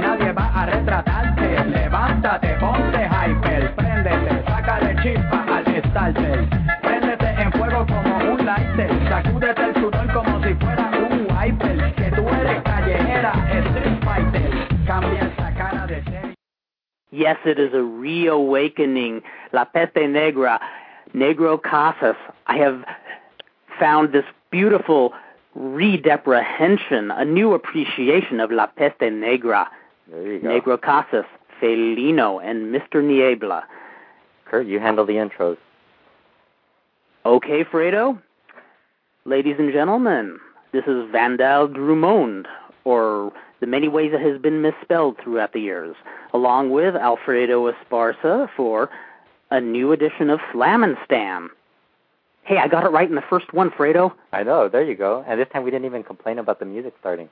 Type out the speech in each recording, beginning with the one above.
nadie va a retratarte. Levántate, ponte hyper, préndete, chispa al. Préndete en fuego como un lighter, sacúdete el sudor como si fuera un wiper. Que tú eres callejera, street fighter, cambia esa cara de serie. Yes, it is a reawakening. La Peste Negra, Negro Casas. I have found this beautiful redeprehension, a new appreciation of La Peste Negra. There you go. Negro Casas, Felino, and Mr. Niebla. Kurt, you handle the intros. Okay, Fredo? Ladies and gentlemen, this is Vandal Drummond, or the many ways it has been misspelled throughout the years, along with Alfredo Esparza for a new edition of Slam and Stam. Hey, I got it right in the first one, Fredo. I know. There you go. And this time we didn't even complain about the music starting.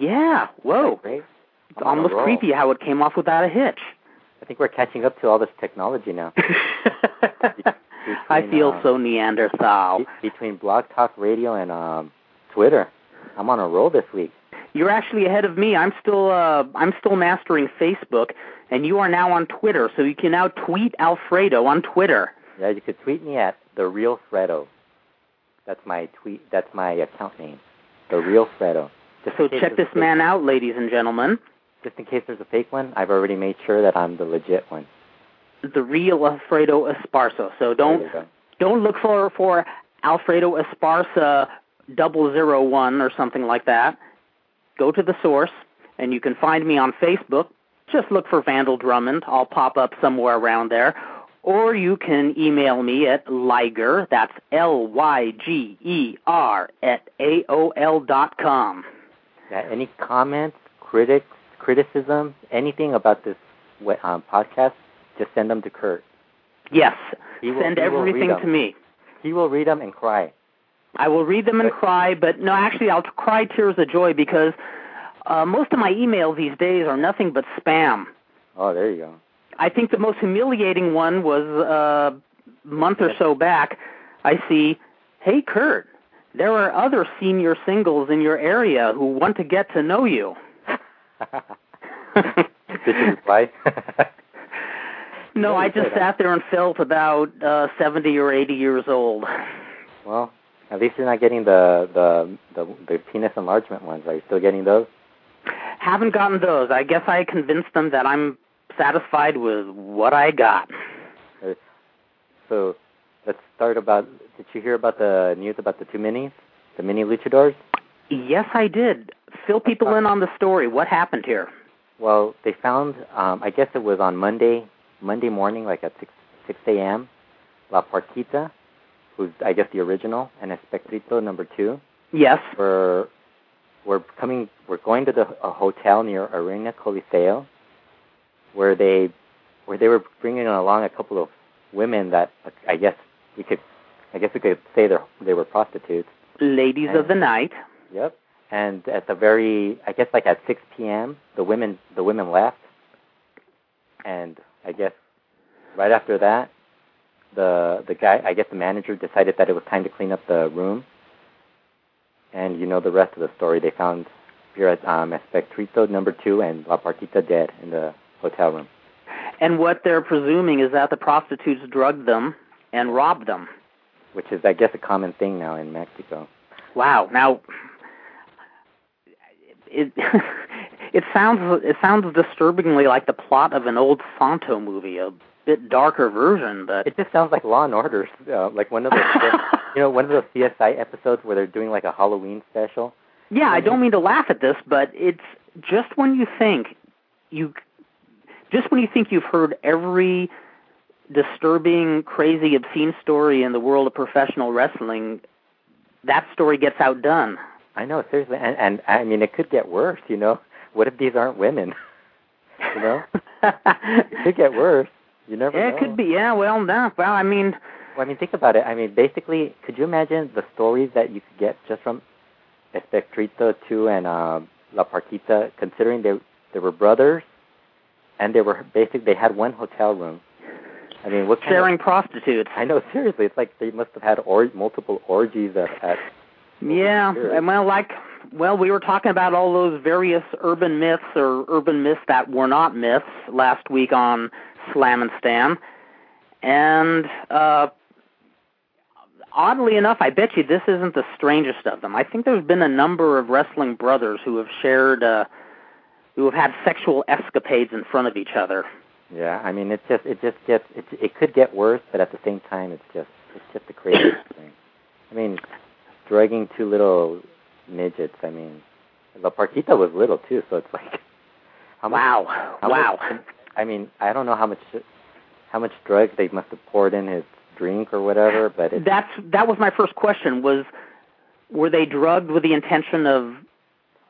Yeah, whoa. Great. It's almost creepy how it came off without a hitch. I think we're catching up to all this technology now. I feel uh, so Neanderthal. Between Blog Talk Radio and um, Twitter, I'm on a roll this week. You're actually ahead of me. I'm still uh, I'm still mastering Facebook, and you are now on Twitter. So you can now tweet Alfredo on Twitter. Yeah, you could tweet me at the real Fredo. That's my tweet. That's my account name, the real Fredo. Just So check this man out, ladies and gentlemen. Just in case there's a fake one, I've already made sure that I'm the legit one. The real Alfredo Esparza. So don't There you go. don't look for for Alfredo Esparza double zero one or something like that. Go to the source, and you can find me on Facebook. Just look for Vandal Drummond. I'll pop up somewhere around there. Or you can email me at Liger, that's L Y G E R, at AOL dot com. Yeah, any comments, critics, criticism, anything about this um, podcast, just send them to Kurt. Yes, He will, send everything to me. He will read them and cry. I will read them and cry, but no, actually, I'll cry tears of joy because uh, most of my emails these days are nothing but spam. Oh, there you go. I think the most humiliating one was uh, a month or so back. I see, hey, Kurt, there are other senior singles in your area who want to get to know you. Did you reply? No, I just sat there and felt about uh, 70 or 80 years old. well, at least you're not getting the, the the the penis enlargement ones. Are you still getting those? Haven't gotten those. I guess I convinced them that I'm satisfied with what I got. So let's start about. Did you hear about the news about the two minis, the mini luchadors? Yes, I did. Fill people in on the story. What happened here? Well, they found. Um, I guess it was on Monday, Monday morning, like at six six a.m. La Parkita, who's I guess the original, and Espectrito number two. Yes. We're we're coming. We're going to the a hotel near Arena Coliseo, where they where they were bringing along a couple of women that I guess we could I guess we could say they they were prostitutes. Ladies of the night. Yep. And at the very, I guess like at 6 p.m., the women the women left, and I guess right after that, the the guy, I guess the manager decided that it was time to clean up the room. And you know the rest of the story. They found here at um, Espectrito number two and La Parkita dead in the hotel room. And what they're presuming is that the prostitutes drugged them and robbed them. which is I guess a common thing now in Mexico. Wow. Now, it it sounds it sounds disturbingly like the plot of an old Santo movie, a bit darker version, but It just sounds like Law and Order, uh, like one of those, you know, one of those CSI episodes where they're doing like a Halloween special. yeah, I don't mean to laugh at this, but it's just when you think you just when you think you've heard every disturbing, crazy, obscene story in the world of professional wrestling, that story gets outdone. I know, seriously, and, and I mean, it could get worse. You know, what if these aren't women? you know, it could get worse. You never Yeah, know. it could be. Yeah, well, no. Well, I mean, Well, I mean, think about it. I mean, basically, could you imagine the stories that you could get just from Espectrito 2 and um, La Parkita, considering they they were brothers, and they were basically They had one hotel room. I mean, what kind sharing of, prostitutes. I know, seriously, it's like they must have had or, multiple orgies at. at Yeah, and well, like, well, we were talking about all those various urban myths or urban myths that were not myths last week on Slam and Stan, and uh, oddly enough, I bet you this isn't the strangest of them. I think there's been a number of wrestling brothers who have shared, uh, who have had sexual escapades in front of each other. Yeah, I mean, it's just it just gets it it could get worse, but at the same time, it's just it's just the craziest thing. I mean, drugging two little midgets. I mean, La Parkita was little too, so it's like, how wow, how wow. Much, I mean, I don't know how much how much drugs they must have poured in his drink or whatever, but it's, that's that was my first question. Was were they drugged with the intention of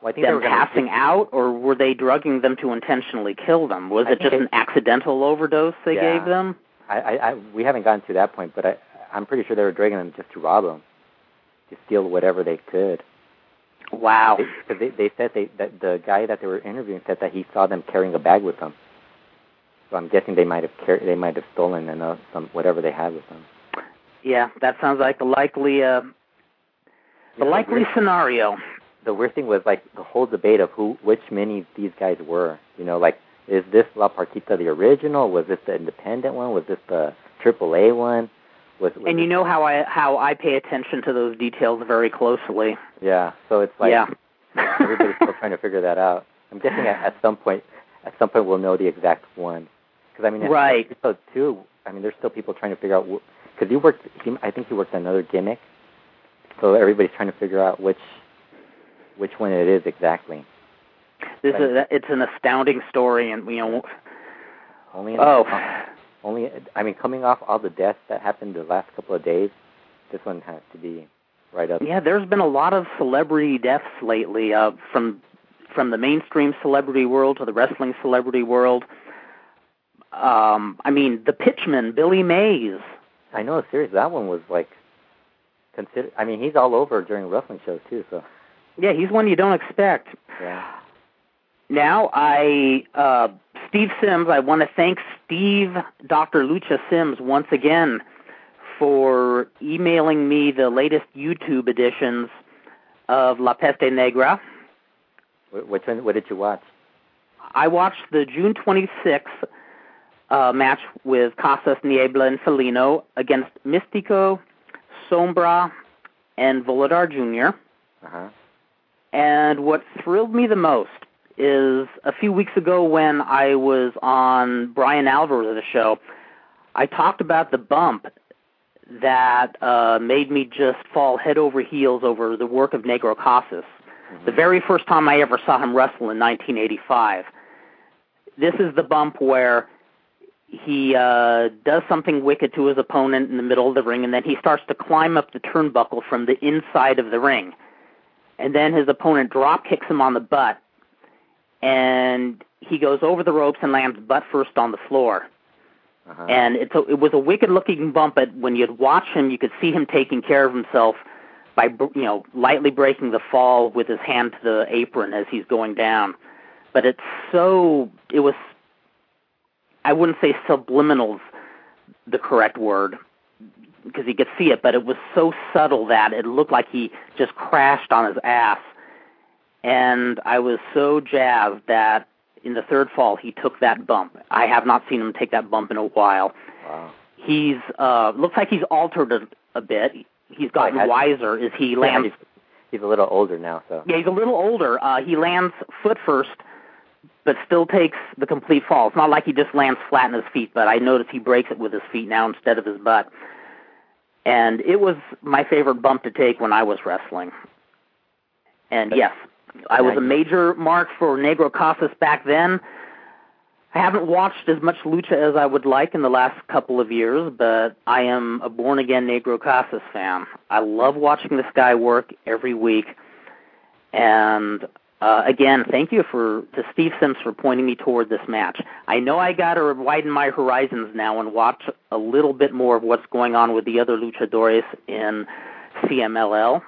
well, I think them passing gonna, out, or were they drugging them to intentionally kill them? Was I it just an accidental overdose they yeah, gave them? I, I, I, we haven't gotten to that point, but I, I'm pretty sure they were drugging them just to rob them, to steal whatever they could. Wow. They, they, they said they that the guy that they were interviewing said that he saw them carrying a bag with them. So I'm guessing they might have car- they might have stolen and uh, some whatever they had with them. Yeah, that sounds like the likely uh, the yeah, likely scenario the weird thing was like the whole debate of who which minis these guys were. You know, like is this La Parkita the original? Was this the independent one? Was this the AAA one? Was, was and you know how I how I pay attention to those details very closely. Yeah, so it's like yeah. everybody's still trying to figure that out. I'm guessing at, at some point, at some point we'll know the exact one. Because I mean, right. So too, I mean, there's still people trying to figure out. Because he worked, he, I think he worked another gimmick. So everybody's trying to figure out which which one it is exactly. This is it's an astounding story, and you know. Only oh. Only I mean, coming off all the deaths that happened the last couple of days, this one has to be right up. Yeah, there's been a lot of celebrity deaths lately, uh, from from the mainstream celebrity world to the wrestling celebrity world. Um, I mean, the pitchman, Billy Mays. I know, seriously, that one was like consider. I mean, he's all over during wrestling shows too, so. Yeah, he's one you don't expect. Yeah. Now I uh Steve Sims, I want to thank Steve Dr. Lucha Sims once again for emailing me the latest YouTube editions of La Peste Negra. Which one? What did you watch? I watched the June 26th uh, match with Casas Niebla and Felino against Mistico, Sombra, and Volador Jr. Uh-huh. And what thrilled me the most is a few weeks ago when I was on Bryan Alvarez's show, I talked about the bump that uh, made me just fall head over heels over the work of Negro Casas. Mm-hmm. The very first time I ever saw him wrestle in 1985. This is the bump where he uh, does something wicked to his opponent in the middle of the ring, and then he starts to climb up the turnbuckle from the inside of the ring and then his opponent drop kicks him on the butt, and he goes over the ropes and lands butt first on the floor. Uh-huh. And it's a, it was a wicked looking bump, but when you'd watch him, you could see him taking care of himself by you know lightly breaking the fall with his hand to the apron as he's going down. But it's so it was I wouldn't say subliminals the correct word, because he could see it, but it was so subtle that it looked like he just crashed on his ass. And I was so jazzed that in the third fall he took that bump. I have not seen him take that bump in a while. Wow. He's uh looks like he's altered a, a bit. He's gotten oh, wiser as he lands. Yeah, he's, he's a little older now, so. Yeah, he's a little older. Uh he lands foot first but still takes the complete fall. It's not like he just lands flat on his feet, but I notice he breaks it with his feet now instead of his butt and it was my favorite bump to take when I was wrestling. And yes, I was a major mark for Negro Casas back then. I haven't watched as much lucha as I would like in the last couple of years, but I am a born again Negro Casas fan. I love watching this guy work every week, and uh, again, thank you for to Steve Sims for pointing me toward this match. I know I got to widen my horizons now and watch a little bit more of what's going on with the other luchadores in CMLL.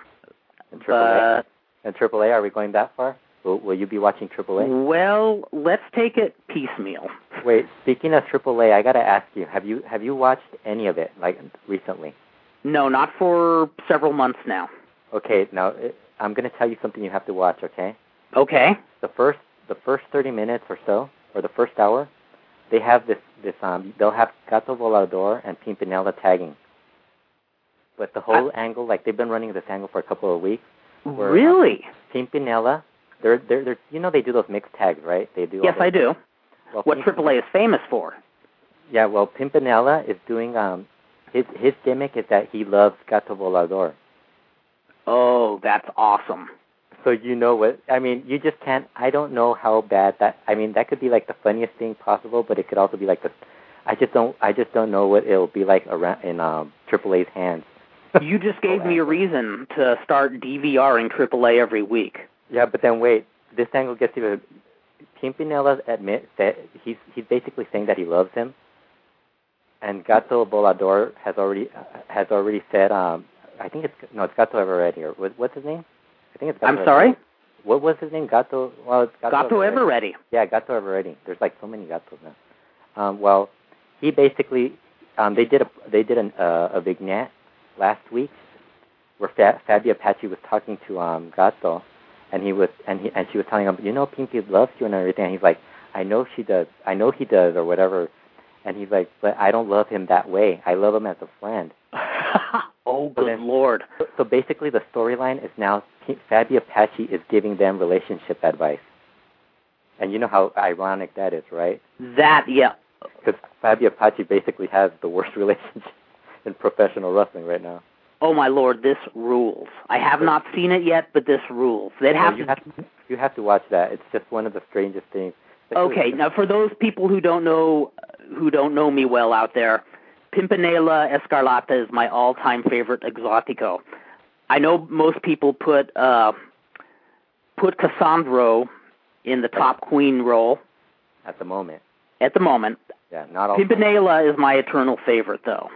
AAA. And AAA, are we going that far? Will, will you be watching AAA? Well, let's take it piecemeal. Wait, speaking of AAA, I got to ask you: have you have you watched any of it like recently? No, not for several months now. Okay, now I'm going to tell you something you have to watch. Okay. Okay. The first the first 30 minutes or so, or the first hour, they have this this um they'll have Gato Volador and Pimpinela tagging. but the whole angle, like they've been running this angle for a couple of weeks. Where, uh, Really? Pimpinela, they're they're they're you know they do those mixed tags, right? They do. Yes, I do. Well, What AAA is famous for. Yeah, well, Pimpinela is doing um his his gimmick is that he loves Gato Volador. Oh, that's awesome. So you know what I mean? You just can't. I don't know how bad that. I mean, that could be like the funniest thing possible, but it could also be like the. I just don't. I just don't know what it'll be like around in um AAA's hands. You just gave me a reason to start DVRing AAA every week. Yeah, but then wait. This angle gets even. Pimpinela admit that he's he's basically saying that he loves him, and Gato Volador has already has already said. Um, I think it's no, it's Gato Eveready or what, what's his name? I think it's. Gato I'm sorry? What was his name? Gato. Well, it's Gato, Gato. Eveready. Yeah, Gato Eveready. There's like so many Gatos now. Um, well, he basically um, they did a they did an, uh, a vignette last week where Fa- Faby Apache was talking to um, Gato, and he was and he and she was telling him, you know, Pinky loves you and everything. And he's like, I know she does. I know he does or whatever. And he's like, but I don't love him that way. I love him as a friend. oh, good then- lord. So, so basically, the storyline is now P- Faby Apache is giving them relationship advice. And you know how ironic that is, right? That, yeah. Because Faby Apache basically has the worst relationship in professional wrestling right now. Oh my lord, this rules. I have not seen it yet, but this rules. They'd have you to. have to you have to watch that. It's just one of the strangest things. Okay, now for those people who don't know who don't know me well out there, Pimpinela Escarlata is my all-time favorite exotico. I know most people put uh put Cassandro in the top queen role at the moment, at the moment. yeah, not all. Pimpinela is my eternal favorite though.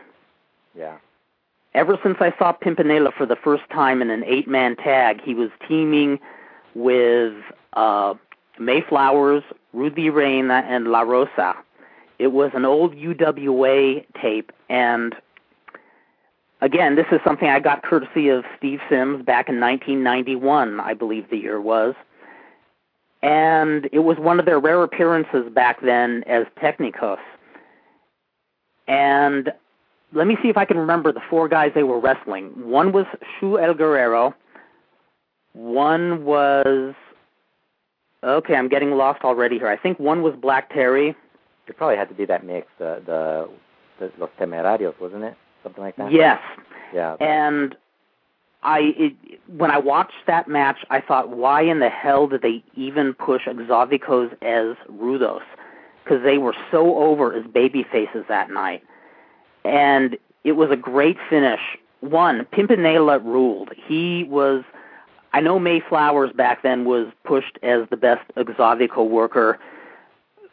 Yeah, Ever since I saw Pimpinela for the first time in an eight-man tag, he was teaming with uh, Mayflowers, Rudy Reyna, and La Rosa. It was an old UWA tape, and again, this is something I got courtesy of Steve Sims back in 1991, I believe the year was. And it was one of their rare appearances back then as Technicos. And let me see if I can remember the four guys they were wrestling. One was Shu El Guerrero. One was okay. I'm getting lost already here. I think one was Black Terry. it probably had to be that mix, the the, the Los Temerarios, wasn't it? Something like that. Yes, Yeah. and I it, when I watched that match, I thought, why in the hell did they even push Exoticos as Rudos? Because they were so over as baby faces that night, and it was a great finish. One, Pimpinela ruled. He was. I know Mayflowers back then was pushed as the best Exotico worker,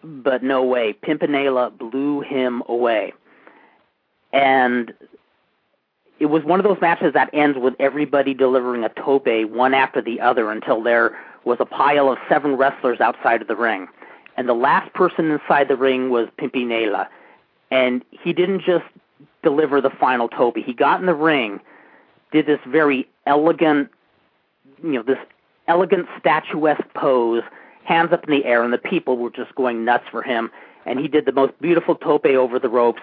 but no way. Pimpinela blew him away. And it was one of those matches that ends with everybody delivering a tope one after the other until there was a pile of seven wrestlers outside of the ring. And the last person inside the ring was Pimpinela. And he didn't just deliver the final tope. He got in the ring, did this very elegant, you know, this elegant statuesque pose, hands up in the air, and the people were just going nuts for him. And he did the most beautiful tope over the ropes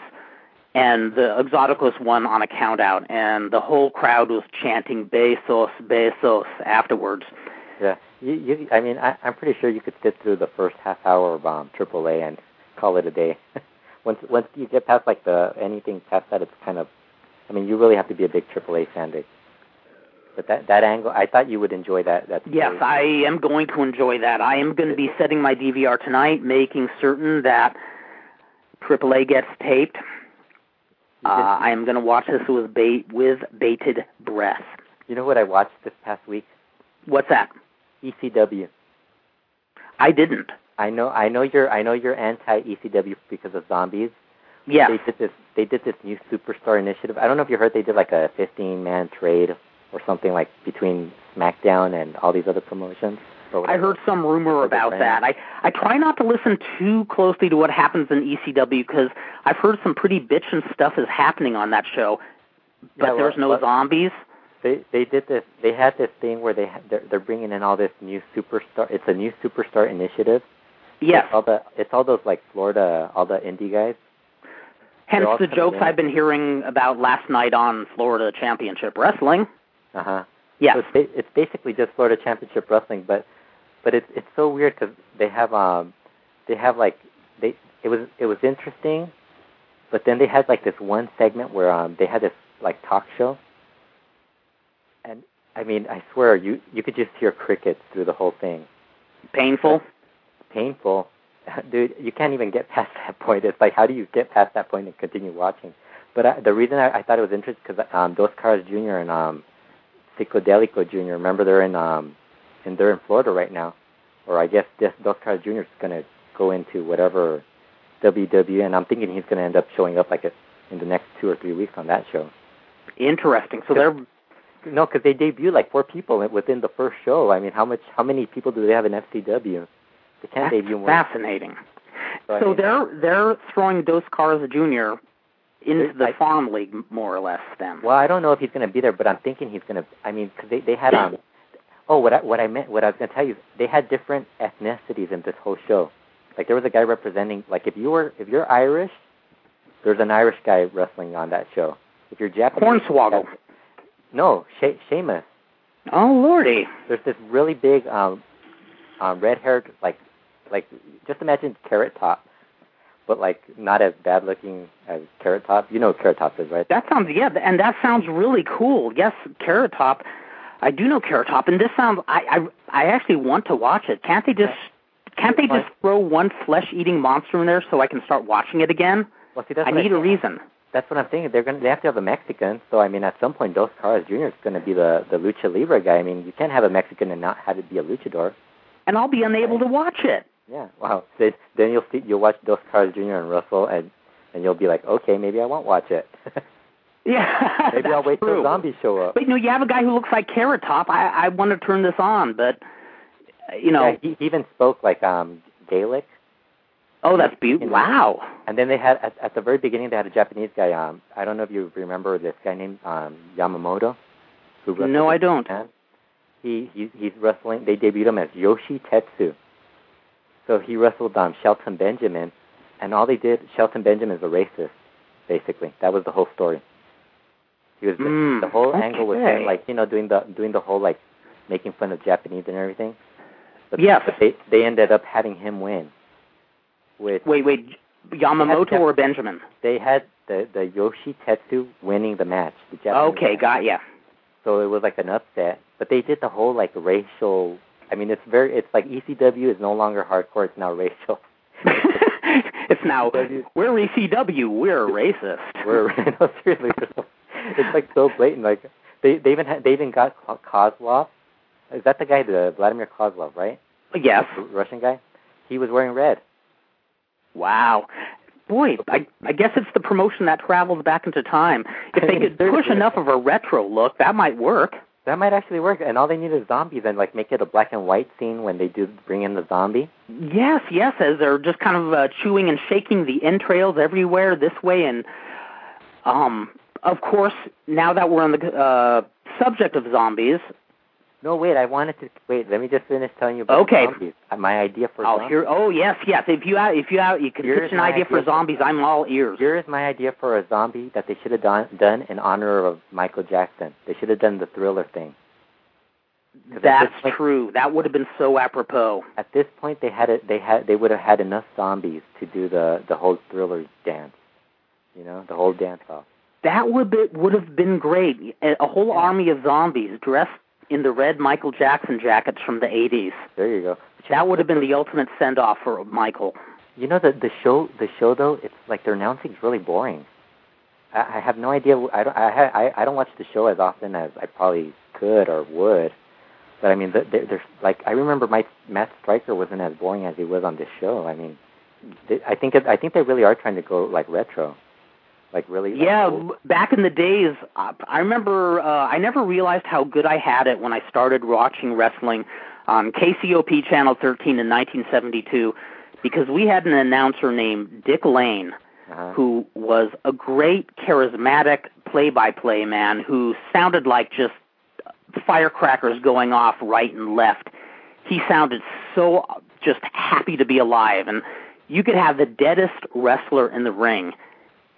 and the Exoticos won on a count out, and the whole crowd was chanting "Besos, Besos" afterwards. Yeah, you, you, I mean, I, I'm pretty sure you could sit through the first half hour of um, AAA and call it a day. once once you get past like the anything past that, it's kind of, I mean, you really have to be a big AAA fan to. But that that angle, I thought you would enjoy that. That Yes, I am going to enjoy that. I am going to be setting my DVR tonight, making certain that AAA gets taped. Uh, I am going to watch this with bait with bated breath. You know what I watched this past week? What's that? ECW. I didn't. I know, I know you're, I know you're anti ECW because of zombies. Yeah. They did this, they did this new superstar initiative. I don't know if you heard they did like a 15 man trade or something like between SmackDown and all these other promotions. I heard some rumor about that. I I try not to listen too closely to what happens in ECW because I've heard some pretty bitchin' stuff is happening on that show, but Yeah, well, there's no well- zombies. They they did this. They had this thing where they ha- they're, they're bringing in all this new superstar. It's a new superstar initiative. Yes, It's all the it's all those like Florida all the indie guys. Hence the jokes in. I've been hearing about last night on Florida Championship Wrestling. Uh huh. Yes. So it's, ba- it's basically just Florida Championship Wrestling, but but it's it's so weird because they have um they have like they it was it was interesting, but then they had like this one segment where um they had this like talk show, and I mean I swear you you could just hear crickets through the whole thing. Painful. Painful, dude. You can't even get past that point. It's like how do you get past that point and continue watching? But I, the reason I, I thought it was interesting because um, Dos Caras Jr. and um, Psicodelico Jr. Remember they're in um, and they're in Florida right now, or I guess this Dos Caras Jr. is gonna go into whatever WWE, and I'm thinking he's gonna end up showing up like a, in the next two or three weeks on that show. Interesting. So they're No, because they debuted like four people within the first show. I mean, how much? How many people do they have in FCW? That's debut fascinating. So, So they're they're throwing Dos Caras Jr. into the I- farm league more or less. Then. Well, I don't know if he's going to be there, but I'm thinking he's going to. I mean, because they they had um. Oh, what I what I meant, what I was going to tell you, is they had different ethnicities in this whole show. Like there was a guy representing, like if you were if you're Irish, there's an Irish guy wrestling on that show. If you're Japanese, Hornswoggle. No, she- Sheamus. Oh lordy. There's this really big um, um red-haired like like just imagine Carrot Top, but like not as bad looking as Carrot Top. You know what Carrot Top is, right? That sounds yeah, and that sounds really cool. Yes, Carrot Top. I do know Carrot Top, and this sounds. I I I actually want to watch it. Can't they just can't they just throw one flesh-eating monster in there so I can start watching it again? Well, see, I need a reason. That's what I'm thinking. They're gonna they have to have a Mexican. So I mean, at some point, Dos Caras Jr. is gonna be the the lucha libre guy. I mean, you can't have a Mexican and not have it be a luchador. And I'll be unable to watch it. Yeah. Wow. So then you'll see you'll watch Dos Caras Jr. and Russell, and and you'll be like, okay, maybe I won't watch it. Yeah, maybe I'll wait true. till zombies show up. But you know, you have a guy who looks like Carrot Top. I I want to turn this on, but you know, yeah, he, he even spoke like um Gaelic. oh, that's beautiful. Wow. And then they had at, at the very beginning they had a Japanese guy. Um, I don't know if you remember this guy named um, Yamamoto. Who No, I don't. Japan. He he he's wrestling. They debuted him as Yoshi Tatsu. So he wrestled um, Shelton Benjamin, and all they did Shelton Benjamin is a racist. Basically, that was the whole story. He was Mm, the whole angle was him like you know doing the doing the whole like making fun of Japanese and everything. But, Yes. but they they ended up having him win. With Wait, wait, Yamamoto or Benjamin? they had the the Yoshi Tatsu winning the match. The Japanese Okay, match. got ya. So it was like an upset. But they did the whole like racial. I mean, it's very. It's like ECW is no longer hardcore. It's now racial. it's now we're ECW. We're racist. We're no seriously. It's like so blatant. Like they they even had, they even got Ko- Kozlov. Is that the guy, the Vladimir Kozlov, right? yes. The Russian guy. He was wearing red. Wow. Boy, I I guess it's the promotion that travels back into time. If they could push enough of a retro look, that might work. That might actually work. And all they need is zombies and like make it a black and white scene when they do bring in the zombie. Yes, yes, as they're just kind of uh, chewing and shaking the entrails everywhere this way, and um, of course, now that we're on the uh, subject of zombies, No, wait. I wanted to wait. Let me just finish telling you about Okay. zombies. Uh, My idea for I'll zombies. hear. Oh yes, yes. If you have, if you have, you can pitch an idea for idea for- zombies. I'm all ears. Here is my idea for a zombie that they should have done, done in honor of Michael Jackson. They should have done the thriller thing. That's point- true. That would have been so apropos. At this point, they had it. They had. They would have had enough zombies to do the the whole thriller dance. You know, the whole dance off. That would be, would have been great. A, a whole army of zombies dressed in the red Michael Jackson jackets from the 80s. There you go. That would have been the ultimate send off for Michael. You know the the show. The show though, it's like their announcing's really boring. I, I have no idea. I don't. I, ha- I I don't watch the show as often as I probably could or would. But I mean, the- there- there's like I remember my Matt Striker wasn't as boring as he was on this show. I mean, they, I think it, I think they really are trying to go like retro, like really. Yeah, back in the days, uh, I remember uh, I never realized how good I had it when I started watching wrestling on KCOP Channel 13 in 1972 because we had an announcer named Dick Lane uh-huh. who was a great charismatic play-by-play man who sounded like just firecrackers going off right and left. He sounded so just happy to be alive and you could have the deadest wrestler in the ring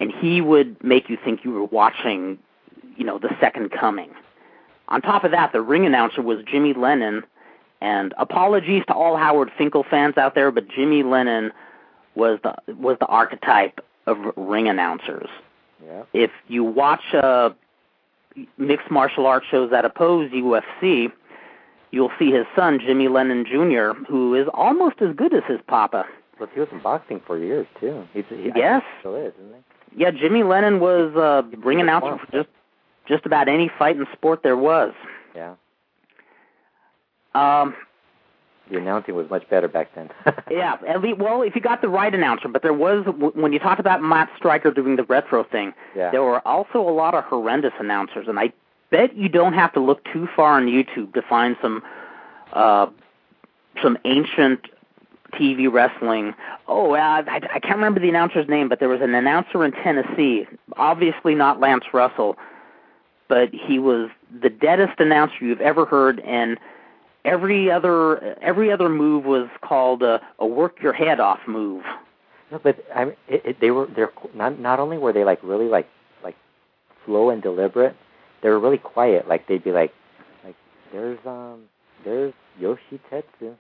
and he would make you think you were watching, you know, the Second Coming. On top of that, the ring announcer was Jimmy Lennon, and apologies to all Howard Finkel fans out there, but Jimmy Lennon was the was the archetype of ring announcers. Yeah. If you watch uh, mixed martial arts shows that oppose UFC, you'll see his son Jimmy Lennon Jr., who is almost as good as his papa. But he was in boxing for years too. He's, he Yes. still is, isn't he? Yeah, Jimmy Lennon was uh, ring announcer for just just about any fight and sport there was. Yeah. Um, The announcing was much better back then. yeah, at least, well, if you got the right announcer, but there was when you talked about Matt Striker doing the retro thing, Yeah. there were also a lot of horrendous announcers, and I bet you don't have to look too far on YouTube to find some uh, some ancient TV wrestling. Oh, uh, I, I can't remember the announcer's name, but there was an announcer in Tennessee, obviously not Lance Russell, but he was the deadest announcer you've ever heard, and every other every other move was called a, a work your head off move. No, but I mean, it, it, they were they're not not only were they like really like like slow and deliberate, they were really quiet. Like they'd be like like there's um there's Yoshi Tatsu.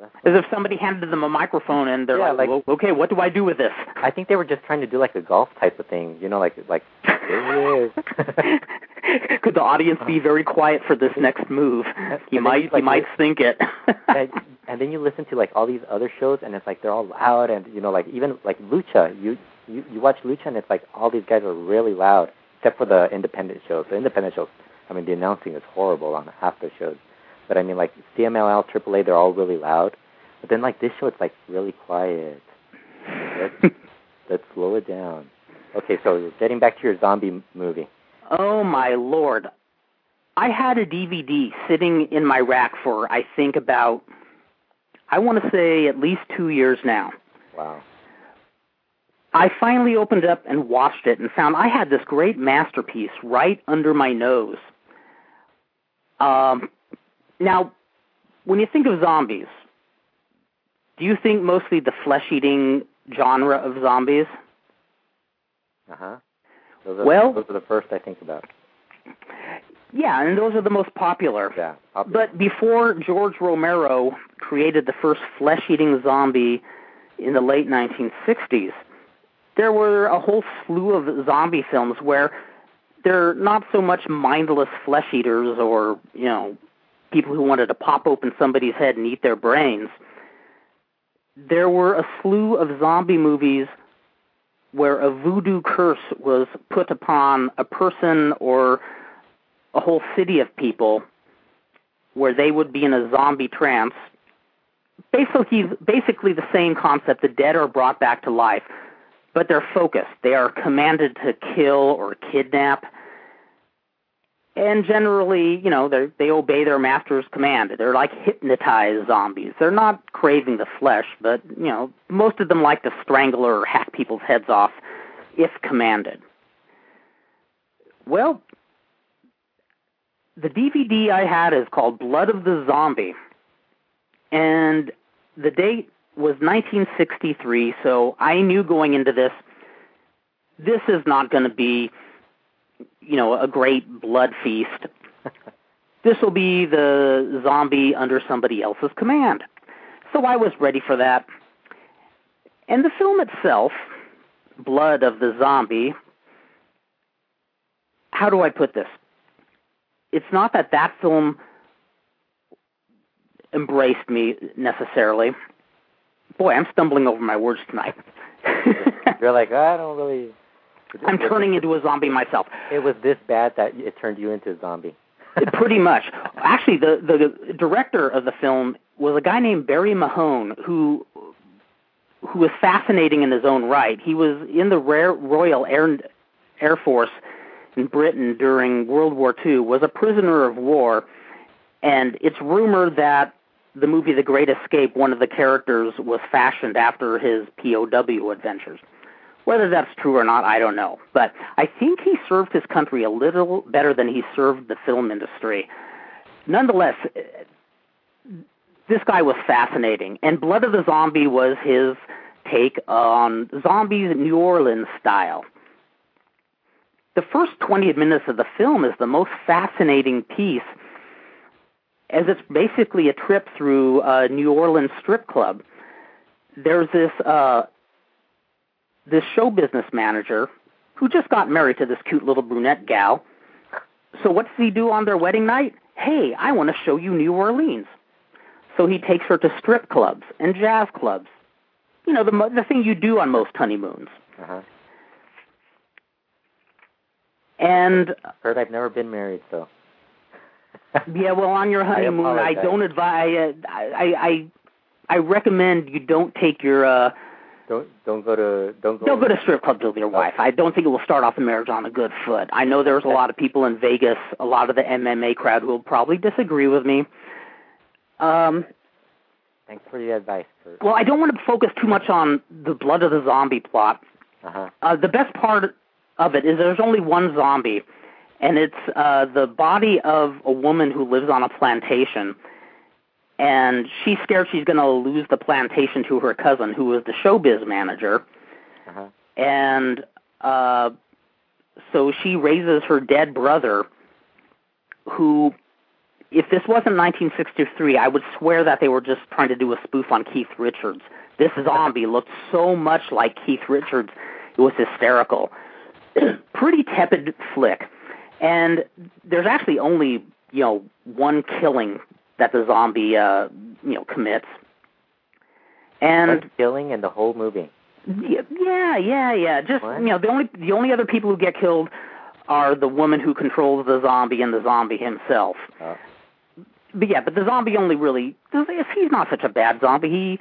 As if somebody handed them a microphone and they're Yeah, like, like- okay, what do I do with this? I think they were just trying to do like a golf type of thing, you know, like like. Could the audience be uh-huh. very quiet for this next move? He then might you'd, like, might think it. and, and then you listen to like all these other shows, and it's like they're all loud, and you know, like even like Lucha, you you you watch Lucha, and it's like all these guys are really loud, except for the independent shows. The independent shows, I mean, the announcing is horrible on half the shows, but I mean, like CMLL, AAA, they're all really loud. But then like this show, it's like really quiet. Let's, let's slow it down. Okay, so getting back to your zombie m- movie. Oh my lord. I had a DVD sitting in my rack for I think about I want to say at least 2 years now. Wow. I finally opened it up and watched it and found I had this great masterpiece right under my nose. Um now when you think of zombies, do you think mostly the flesh-eating genre of zombies? Uh huh. Well- those are the first I think about. Yeah, and those are the most popular. Yeah. popular. But before George Romero created the first flesh-eating zombie in the late 1960s, there were a whole slew of zombie films where they're not so much mindless flesh eaters or, you know, people who wanted to pop open somebody's head and eat their brains. There were a slew of zombie movies where a voodoo curse was put upon a person or a whole city of people where they would be in a zombie trance. Basically, basically the same concept. The dead are brought back to life, but they're focused. They are commanded to kill or kidnap, and generally, you know, they they obey their master's command. They're like hypnotized zombies. They're not craving the flesh, but you know, most of them like to strangle or hack people's heads off if commanded. Well, the DVD I had is called Blood of the Zombie, and the date was 1963. So I knew going into this, this is not going to be, you know, a great blood feast. This will be the zombie under somebody else's command. So I was ready for that. And the film itself, Blood of the Zombie, how do I put this? It's not that that film embraced me necessarily. Boy, I'm stumbling over my words tonight. You're like, I don't really. I'm turning into a zombie myself. It was this bad that it turned you into a zombie. Pretty much. Actually, the the director of the film was a guy named Barry Mahon, who who was fascinating in his own right. He was in the Royal Air Air Force in Britain during World War II. Was a prisoner of war, and it's rumored that the movie The Great Escape, one of the characters was fashioned after his POW adventures. Whether that's true or not, I don't know. But I think he served his country a little better than he served the film industry. Nonetheless, this guy was fascinating, and Blood of the Zombie was his take on zombies New Orleans style. The first 20 minutes of the film is the most fascinating piece, as it's basically a trip through a New Orleans strip club. There's this uh, this show business manager who just got married to this cute little brunette gal. So what does he do on their wedding night? Hey, I want to show you New Orleans. So he takes her to strip clubs and jazz clubs. You know, the the thing you do on most honeymoons. Uh-huh. And Heard I've never been married, so. yeah, well, on your honeymoon, I, apologize. don't advise. I, I, I I recommend you don't take your uh Don't don't go to don't go. don't go to strip clubs with your wife. I don't think it will start off the marriage on a good foot. I know there's a lot of people in Vegas, a lot of the MMA crowd who will probably disagree with me. Um, Thanks for the advice, Kurt. well, I don't want to focus too much on the blood of the zombie plot. Uh-huh. Uh, the best part of it is there's only one zombie, and it's uh, the body of a woman who lives on a plantation. And she's scared she's going to lose the plantation to her cousin, who is the showbiz manager. Uh-huh. And uh, so she raises her dead brother, who, if this wasn't 1963, I would swear that they were just trying to do a spoof on Keith Richards. This zombie looked so much like Keith Richards, it was hysterical. Pretty tepid flick. And there's actually only, you know, one killing that the zombie, uh, you know, commits. And One killing in the whole movie. yeah, yeah, yeah, yeah. Just What? you know, the only the only other people who get killed are the woman who controls the zombie and the zombie himself. Oh. But yeah, but the zombie only really he's not such a bad zombie. He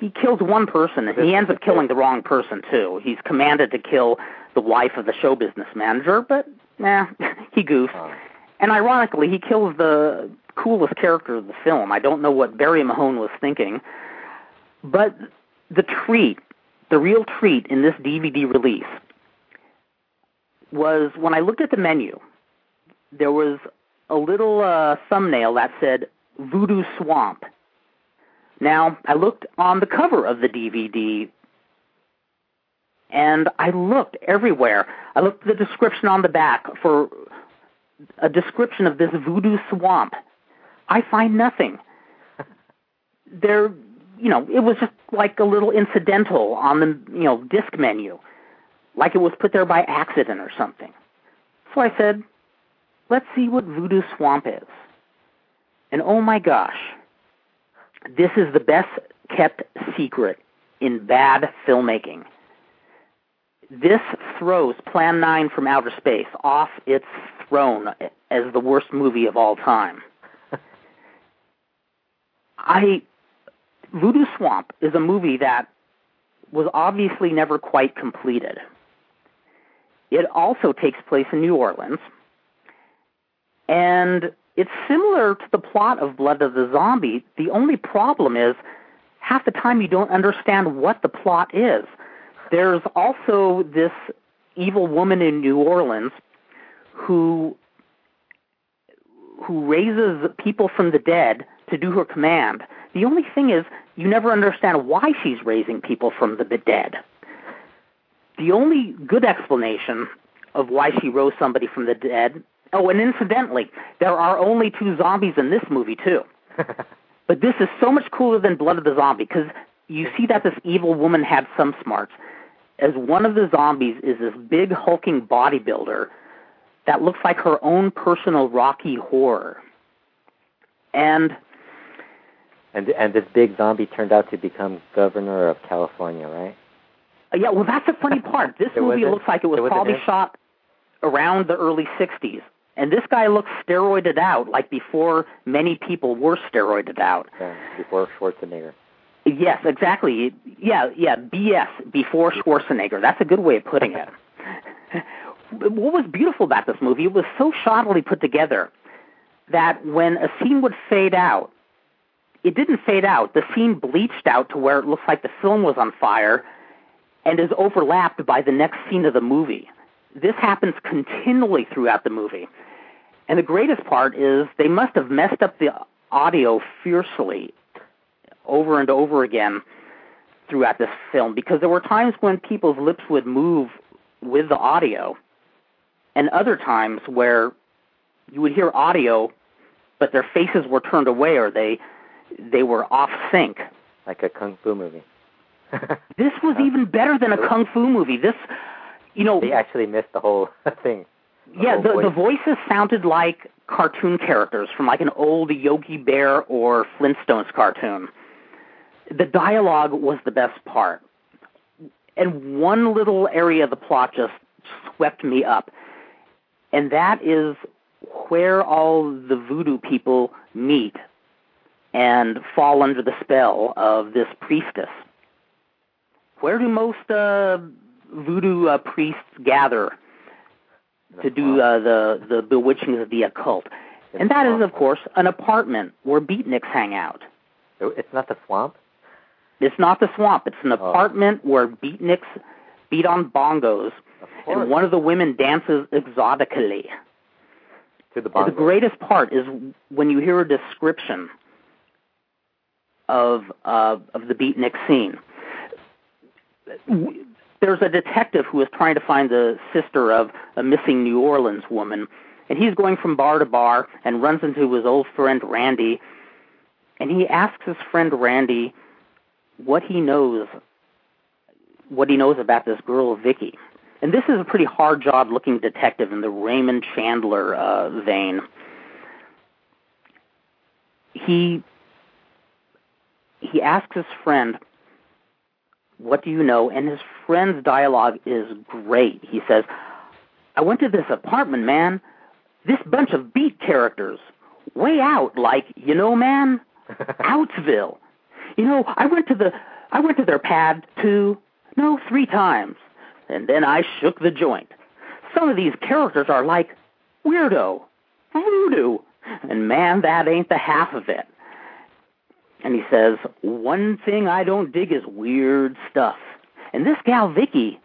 he kills one person and he ends up killing the wrong person too. He's commanded to kill the wife of the show business manager, but nah, he goofs. Oh. And ironically, he kills the coolest character of the film. I don't know what Barry Mahon was thinking, but the treat, the real treat in this DVD release was when I looked at the menu, there was a little uh, thumbnail that said Voodoo Swamp. Now, I looked on the cover of the DVD and I looked everywhere. I looked at the description on the back for a description of this voodoo swamp. I find nothing. There, you know, it was just like a little incidental on the, you know, disc menu, like it was put there by accident or something. So I said, let's see what voodoo swamp is. And oh my gosh, this is the best kept secret in bad filmmaking. This throws Plan 9 from Outer Space off its throne as the worst movie of all time. I Voodoo Swamp is a movie that was obviously never quite completed. It also takes place in New Orleans, and it's similar to the plot of Blood of the Zombie. The only problem is half the time you don't understand what the plot is. There's also this evil woman in New Orleans who who raises people from the dead to do her command. The only thing is you never understand why she's raising people from the dead. The only good explanation of why she rose somebody from the dead. Oh, and incidentally, there are only two zombies in this movie too. But this is so much cooler than Blood of the Zombie because you see that this evil woman had some smarts. As one of the zombies is this big hulking bodybuilder that looks like her own personal Rocky Horror. And And and this big zombie turned out to become governor of California, right? uh, yeah, well, that's the funny part. This movie looks like it was probably shot around the early '60s, and this guy looks steroided out, like before many people were steroided out. Yeah, before Schwarzenegger. Yes, exactly. Yeah, yeah, BS before Schwarzenegger. That's a good way of putting it. what was beautiful about this movie, it was so shoddily put together that when a scene would fade out, it didn't fade out. The scene bleached out to where it looks like the film was on fire and is overlapped by the next scene of the movie. This happens continually throughout the movie. And the greatest part is they must have messed up the audio fiercely over and over again throughout this film because there were times when people's lips would move with the audio, and other times where you would hear audio, but their faces were turned away or they they were off sync. Like a kung fu movie. This was even better than a kung fu movie. This, you know, they actually missed the whole thing. yeah, whole the voice. the voices sounded like cartoon characters from like an old Yogi Bear or Flintstones cartoon. The dialogue was the best part. And one little area of the plot just swept me up. And that is where all the voodoo people meet and fall under the spell of this priestess. Where do most uh, voodoo uh, priests gather to do uh, the the bewitching of the occult? And that is, of course, an apartment where beatniks hang out. It's not the swamp. It's not the swamp. It's an Oh. apartment where beatniks beat on bongos, and one of the women dances exotically. to the bongos. The greatest part is when you hear a description of uh, of the beatnik scene. There's a detective who is trying to find the sister of a missing New Orleans woman, and he's going from bar to bar and runs into his old friend Randy, and he asks his friend Randy what he knows what he knows about this girl Vicky. And this is a pretty hard job looking detective in the Raymond Chandler uh, vein. He he asks his friend, "What do you know?" And his friend's dialogue is great. He says, "I went to this apartment, man. This bunch of beat characters, way out, like you know, man, Outsville. You know, I went to the I went to their pad two, no, three times, and then I shook the joint. Some of these characters are like weirdo, voodoo, and man, that ain't the half of it. And he says, one thing I don't dig is weird stuff. And this gal Vicky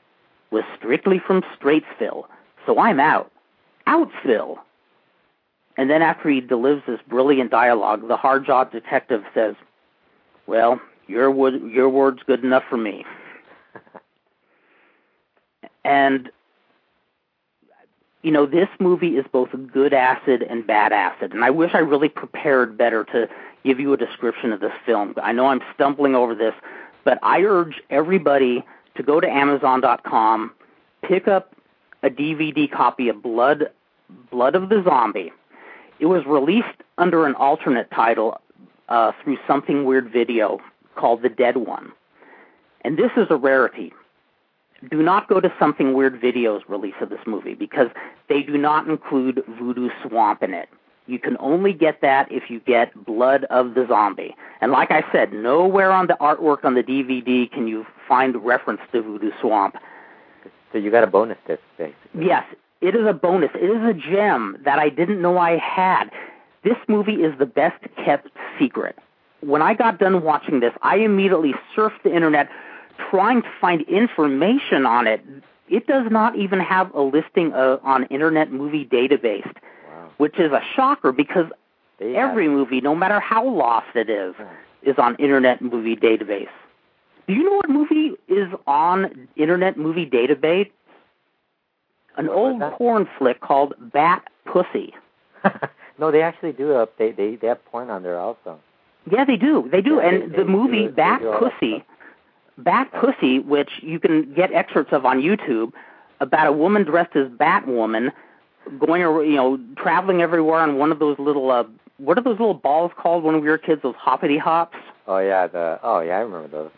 was strictly from Straitsville, so I'm out. Outsville. And then after he delivers this brilliant dialogue, the hard job detective says, "Well, your word, your word's good enough for me." and you know, this movie is both good acid and bad acid, and I wish I really prepared better to give you a description of this film. I know I'm stumbling over this, but I urge everybody to go to Amazon.com, pick up a DVD copy of Blood Blood of the Zombie. It was released under an alternate title uh, through Something Weird Video called The Dead One. And this is a rarity. Do not go to Something Weird Video's release of this movie because they do not include Voodoo Swamp in it. You can only get that if you get Blood of the Zombie. And like I said, nowhere on the artwork on the DVD can you find reference to Voodoo Swamp. So you got a bonus disc, basically. Yes, it is a bonus. It is a gem that I didn't know I had. This movie is the best kept secret. When I got done watching this, I immediately surfed the internet trying to find information on it. It does not even have a listing uh, on Internet Movie Database, Wow. which is a shocker because They every have- movie, no matter how lost it is, is on Internet Movie Database. Do you know what movie is on Internet Movie Database? An What old porn flick called Bat Pussy. no, they actually do. Up, they they have porn on there also. Yeah, they do. They do. Yeah, and they- the they movie do- Bat do all that Pussy, Bat Pussy, which you can get excerpts of on YouTube, about a woman dressed as Batwoman, going, you know, traveling everywhere on one of those little, uh, what are those little balls called when we were kids? Those hoppity hops. Oh yeah, the oh yeah, I remember those.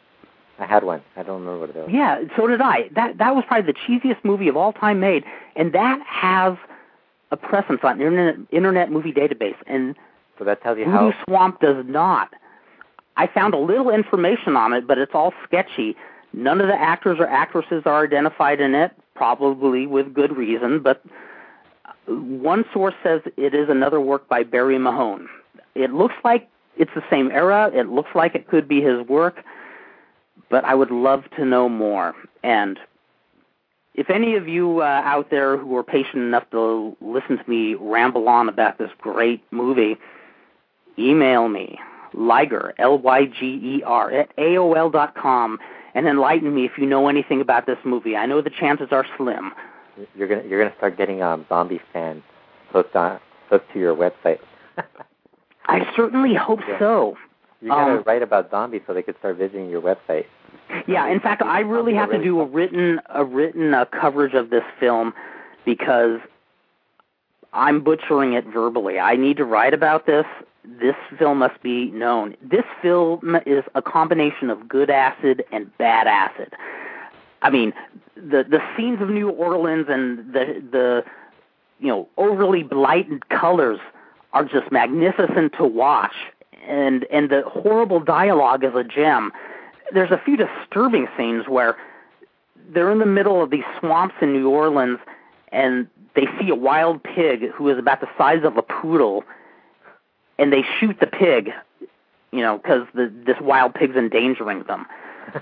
I had one. I don't remember what they were. Yeah, so did I. That that was probably the cheesiest movie of all time made, and that has a presence on internet Internet Movie Database, and So that tells you Voodoo how. Swamp does not. I found a little information on it, but it's all sketchy. None of the actors or actresses are identified in it, probably with good reason, but one source says it is another work by Barry Mahon. It looks like it's the same era, it looks like it could be his work, but I would love to know more. And if any of you uh, out there who are patient enough to listen to me ramble on about this great movie, email me Lyger, L-Y-G-E-R, at AOL dot com, and enlighten me if you know anything about this movie. I know the chances are slim. You're gonna you're gonna start getting um zombie fans hooked on hooked to your website. I certainly hope Yeah. so. You gotta Um, write about zombies so they could start visiting your website. Yeah, in fact, I really have to do a written a written uh, coverage of this film because I'm butchering it verbally. I need to write about this. This film must be known. This film is a combination of good acid and bad acid. I mean, the the scenes of New Orleans and the the you know overly blighted colors are just magnificent to watch, and and the horrible dialogue is a gem. There's a few disturbing scenes where they're in the middle of these swamps in New Orleans, and they see a wild pig who is about the size of a poodle, and they shoot the pig, you know, because the this wild pig's endangering them.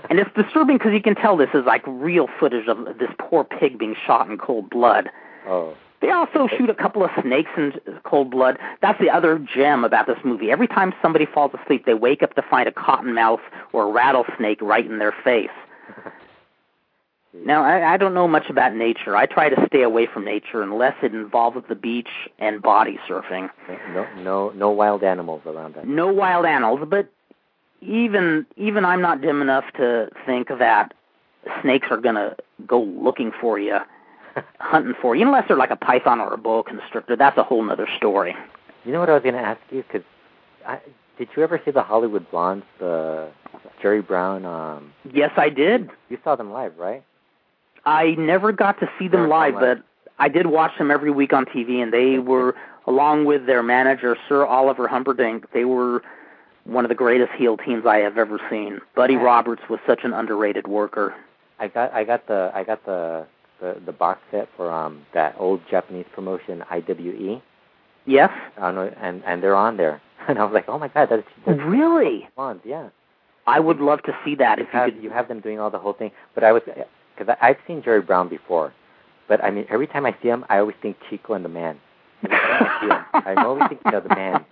And it's disturbing because you can tell this is like real footage of this poor pig being shot in cold blood. Oh, They also shoot a couple of snakes in cold blood. That's the other gem about this movie. Every time somebody falls asleep, they wake up to find a cottonmouth or a rattlesnake right in their face. Now, I, I don't know much about nature. I try to stay away from nature unless it involves the beach and body surfing. no no no wild animals around us. No wild animals, but even even I'm not dim enough to think that snakes are gonna go looking for you, hunting for you, unless they're like a python or a boa constrictor. That's a whole other story. You know what I was gonna ask you? Because did you ever see the Hollywood Blondes, the Jerry Brown? Um, Yes, I did. you saw them live, right? I never got to see them live, but I did watch them every week on TV, and they were, along with their manager, Sir Oliver Humperdinck, they were one of the greatest heel teams I have ever seen. Buddy Yeah. Roberts was such an underrated worker. I got I got the I got the the, the box set for um that old Japanese promotion IWE. Yes? I and and they're on there, and I was like, oh my god, that's, that's Really? Blondes, yeah. I would love to see that if you have could. you have them doing all the whole thing, but I was because I've seen Jerry Brown before, but I mean every time I see him, I always think Chico and the Man. I I'm always thinking of the Man.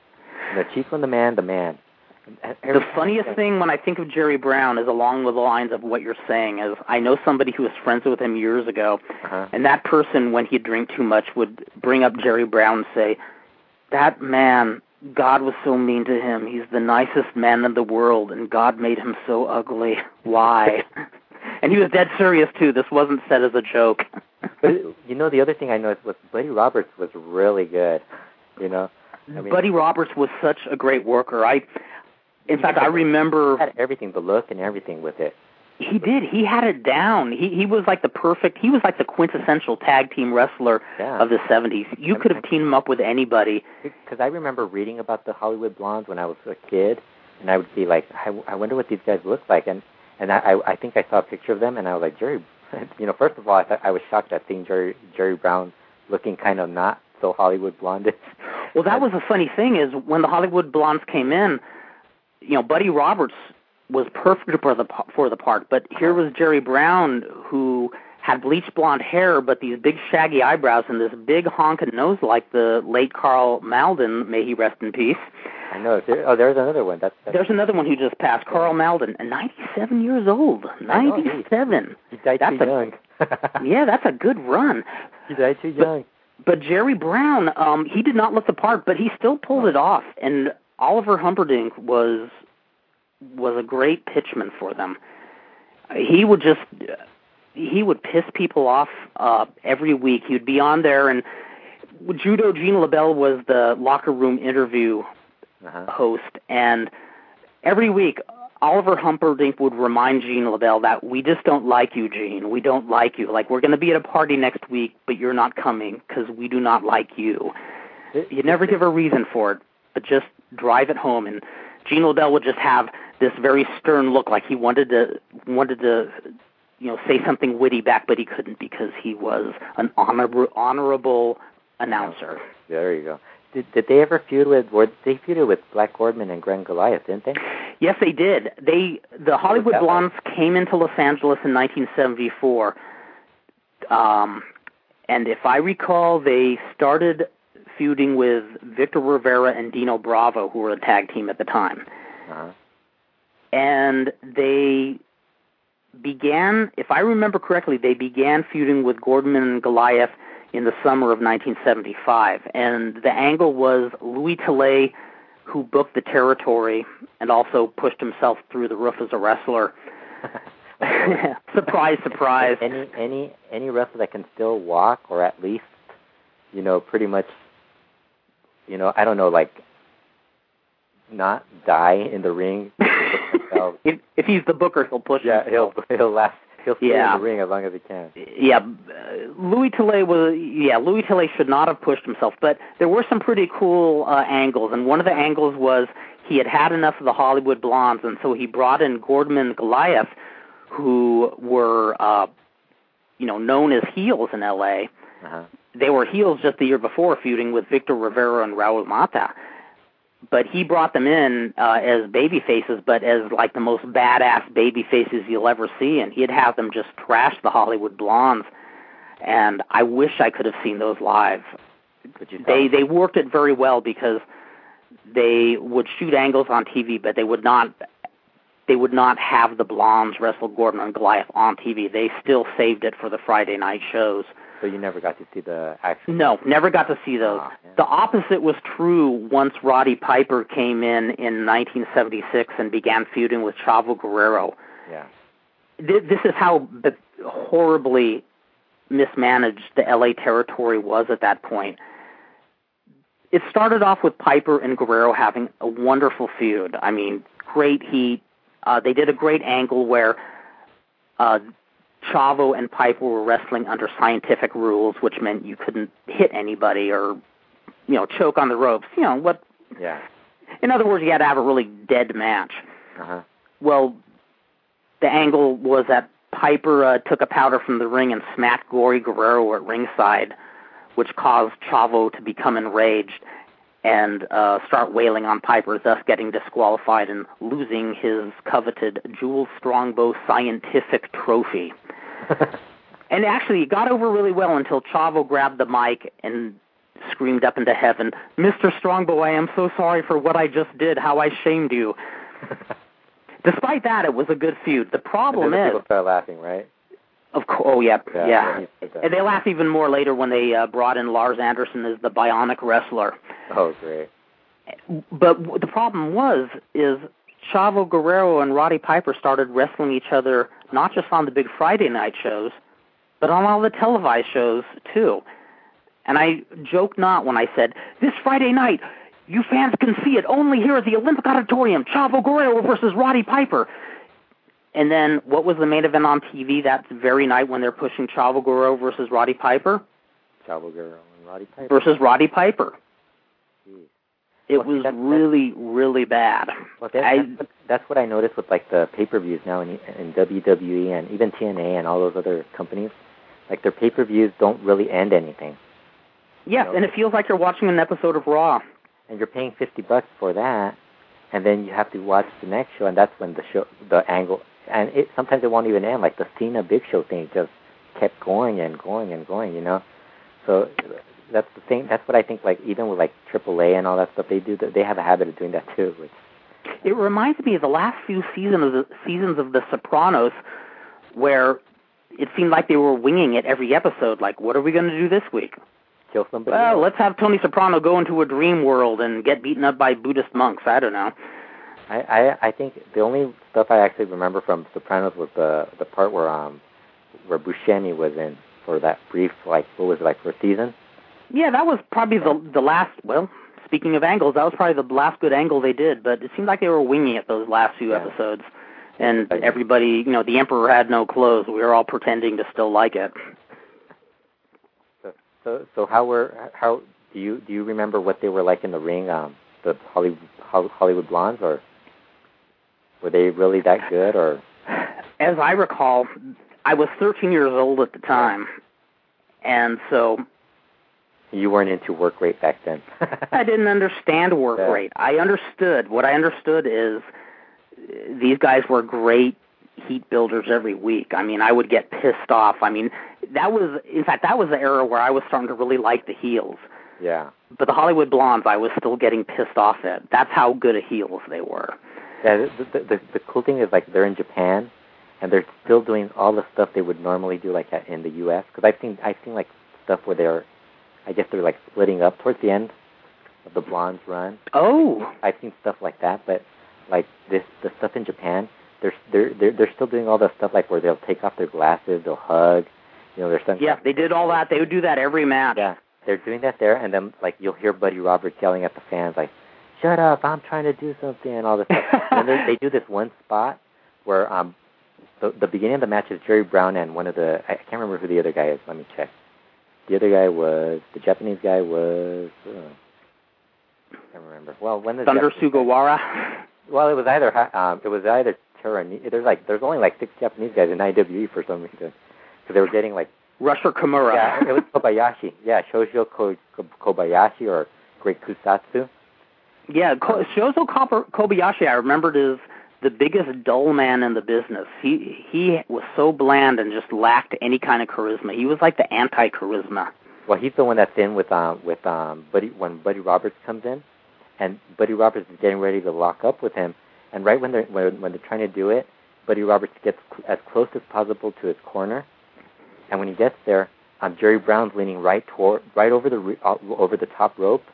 You know, Chico and the Man, the Man. Every The funniest think- thing when I think of Jerry Brown is along the lines of what you're saying is I know somebody who was friends with him years ago, Uh-huh. and that person, when he'd drink too much, would bring up Jerry Brown and say, "That man, God was so mean to him. He's the nicest man in the world, and God made him so ugly. Why?" and he was dead serious too. This wasn't said as a joke. But you know, the other thing I noticed was Buddy Roberts was really good. You know, I mean, Buddy Roberts was such a great worker. I, in fact, I remember had everything, the look and everything with it. He did. He had it down. He he was like the perfect. He was like the quintessential tag team wrestler Yeah. of the '70s. You could have teamed him up with anybody. Because I remember reading about the Hollywood Blondes when I was a kid, and I would be like, I, I wonder what these guys look like, and and I I think I saw a picture of them, and I was like, Jerry, you know, first of all, I thought I was shocked at seeing Jerry Jerry Brown looking kind of not so Hollywood blondish. Well, that was the funny thing is when the Hollywood Blondes came in, you know, Buddy Roberts was perfect for the for the part, but here was Jerry Brown who had bleached blonde hair, but these big shaggy eyebrows and this big honking nose like the late Karl Malden, may he rest in peace. I know. There, oh, there's another one. That's, that's There's another one who just passed, Karl Malden, 97 years old. I know, he- 97. he died That's too a- young. Yeah, that's a good run. he died too But- young. But Jerry Brown, um, he did not look the part, but he still pulled it off. And Oliver Humperdinck was was a great pitchman for them. He would just he would piss people off uh, every week. He would be on there, and Judo Gene LeBell was the locker room interview Uh-huh. host, and every week Oliver Humperdinck would remind Gene LeBell that we just don't like you, Gene. We don't like you. Like we're going to be at a party next week, but you're not coming because we do not like you. You never give a reason for it, but just drive it home. And Gene LeBell would just have this very stern look, like he wanted to wanted to, you know, say something witty back, but he couldn't because he was an honorable honorable announcer. There you go. Did, did they ever feud with? Were they feuded with Black Gordman and Glenn Goliath? Didn't they? Yes, they did. They the Hollywood Blondes came into Los Angeles in 1974, um, and if I recall, they started feuding with Victor Rivera and Dino Bravo, who were a tag team at the time. Uh-huh. and they began, if I remember correctly, they began feuding with Gordman and Goliath in the summer of 1975, and the angle was Louis Tillet, who booked the territory and also pushed himself through the roof as a wrestler. surprise, surprise. Any any any wrestler that can still walk or at least, you know, pretty much, you know, I don't know, like, not die in the ring. if if he's the booker, he'll push yeah, himself. he'll he'll last. He'll stay Yeah. in the ring as long as he can. yeah, uh, Louis Tillet was yeah Louis Tillet should not have pushed himself, but there were some pretty cool uh, angles, and one of the angles was he had had enough of the Hollywood blondes, and so he brought in Gordman and Goliath, who were uh, you know known as heels in L.A. Uh-huh. They were heels just the year before, feuding with Victor Rivera and Raul Mata. But he brought them in uh, as baby faces, but as like the most badass baby faces you'll ever see, and he'd have them just trash the Hollywood blondes. And I wish I could have seen those live. Could you tell They they worked it very well because they would shoot angles on TV, but they would not they would not have the blondes wrestle Gordman and Goliath on TV. They still saved it for the Friday night shows. So you never got to see the actual. No, never got to see those. Ah, yeah. The opposite was true once Roddy Piper came in in 1976 and began feuding with Chavo Guerrero. Yeah. Th- This is how horribly mismanaged the LA territory was at that point. It started off with Piper and Guerrero having a wonderful feud. I mean, great heat. Uh, they did a great angle where uh, Chavo and Piper were wrestling under scientific rules, which meant you couldn't hit anybody or, you know, choke on the ropes. You know what? Yeah. In other words, you had to have a really dead match. Uh huh. Well, the angle was that Piper uh, took a powder from the ring and smacked Gory Guerrero at ringside, which caused Chavo to become enraged and uh, start wailing on Piper, thus getting disqualified and losing his coveted Jules Strongbow scientific trophy. And actually, it got over really well until Chavo grabbed the mic and screamed up into heaven, Mr. Strongbow, I am so sorry for what I just did, how I shamed you. Despite that, it was a good feud. The problem is, people start laughing, right? of course, oh yeah, Yeah, yeah. when he said that. And they laughed even more later when they uh, brought in Lars Anderson as the bionic wrestler. Oh, great. But w- the problem was is Chavo Guerrero and Roddy Piper started wrestling each other not just on the big Friday night shows, but on all the televised shows too. And I joke not when I said this Friday night, you fans can see it only here at the Olympic Auditorium. Chavo Guerrero versus Roddy Piper. And then what was the main event on TV that very night when they're pushing Chavo Guerrero versus Roddy Piper Chavo Guerrero and Roddy Piper. versus Roddy Piper? Jeez. It Well, was that's- really, really bad. Well, that, I- that's, what, that's what I noticed with like the pay-per-views now in, in WWE and even TNA and all those other companies. Like their pay-per-views don't really end anything, Yes, No. and it feels like you're watching an episode of Raw. and you're paying fifty bucks for that, and then you have to watch the next show, and that's when the show, the angle, and it sometimes it won't even end. Like the Cena Big Show thing just kept going and going and going, you know. So that's the thing. That's what I think. Like even with like AAA and all that stuff, they do. They have a habit of doing that too. Which It reminds me of the last few seasons of the seasons of The Sopranos, where it seemed like they were winging it every episode. Like, what are we going to do this week? kill somebody. Well, else. let's have Tony Soprano go into a dream world and get beaten up by Buddhist monks. I don't know. I, I I think the only stuff I actually remember from Sopranos was the the part where um where Buscemi was in for that brief like what was it like for a season. Yeah, that was probably the the last. Well, speaking of angles, that was probably the last good angle they did. But it seemed like they were winging it those last few Yeah. episodes, and everybody, you know, the emperor had no clothes. We were all pretending to still like it. So so so how were how do you do you remember what they were like in the ring? Um, the Hollywood Hollywood Blondes or were they really that good or As I recall, I was 13 years old at the time, and so you weren't into work rate back then? I didn't understand work Yeah. rate. I understood. What I understood is these guys were great heat builders every week. I mean, I would get pissed off. I mean, that was, in fact, that was the era where I was starting to really like the heels. yeah. But the Hollywood Blondes, I was still getting pissed off at. That's how good a heels they were. Yeah, the, the the the cool thing is like they're in Japan, and they're still doing all the stuff they would normally do like in the U.S. Because I've seen I've seen like stuff where they're, I guess they're like splitting up towards the end of the blondes run. Oh, I've seen stuff like that, but like this the stuff in Japan, they're they're they're, they're still doing all the stuff like where they'll take off their glasses, they'll hug, you know, there's some yeah, they did all that. They would do that every match. yeah, they're doing that there, and then like you'll hear Buddy Roberts yelling at the fans like, "Shut up! I'm trying to do something," and all this. stuff. and then they do this one spot where um the the beginning of the match is Jerry Brown and one of the I can't remember who the other guy is. Let me check. The other guy was the Japanese guy was. Uh, I can't remember. Well, when the Thunder Japanese- Sugawara. well, it was either ha- um, it was either Terani. There's like there's only like six Japanese guys in IWE for some reason because they were getting like Rusher Kimura. yeah it was Kobayashi yeah Ko- Ko- Kobayashi or Great Kusatsu Yeah, Ko- Shozo Kobayashi, I remembered is the biggest dull man in the business. He he was so bland and just lacked any kind of charisma. He was like the anti-charisma. well he's the one that's in with um with um Buddy when Buddy Roberts comes in and Buddy Roberts is getting ready to lock up with him and right when they're when, when they're trying to do it Buddy Roberts gets cl- as close as possible to his corner and when he gets there um Jerry Brown's leaning right toward right over the re- uh, over the top rope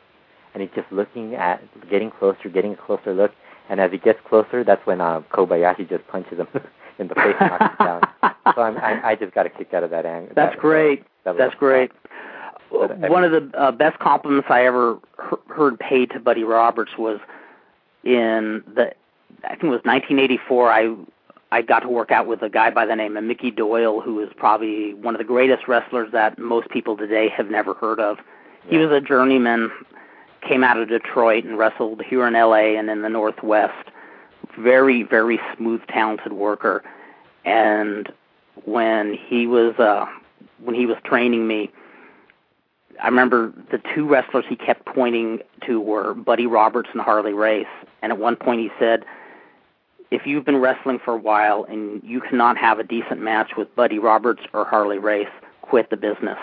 and he's just looking at getting closer, getting a closer look. And as he gets closer, that's when uh, Kobayashi just punches him in the face and knocks him down. So I'm, I, I just got a kick out of that angle. That's that, great. that That's great. But, I One of the uh, best compliments I ever he- heard paid to Buddy Roberts was in the I think it was 1984. I I got to work out with a guy by the name of Mickey Doyle, who is probably one of the greatest wrestlers that most people today have never heard of. He Yeah. was a journeyman, came out of Detroit and wrestled here in LA and in the Northwest. Very, very smooth, talented worker. And when he was uh when he was training me, I remember the two wrestlers he kept pointing to were Buddy Roberts and Harley Race. And at one point he said, if you've been wrestling for a while and you cannot have a decent match with Buddy Roberts or Harley Race, quit the business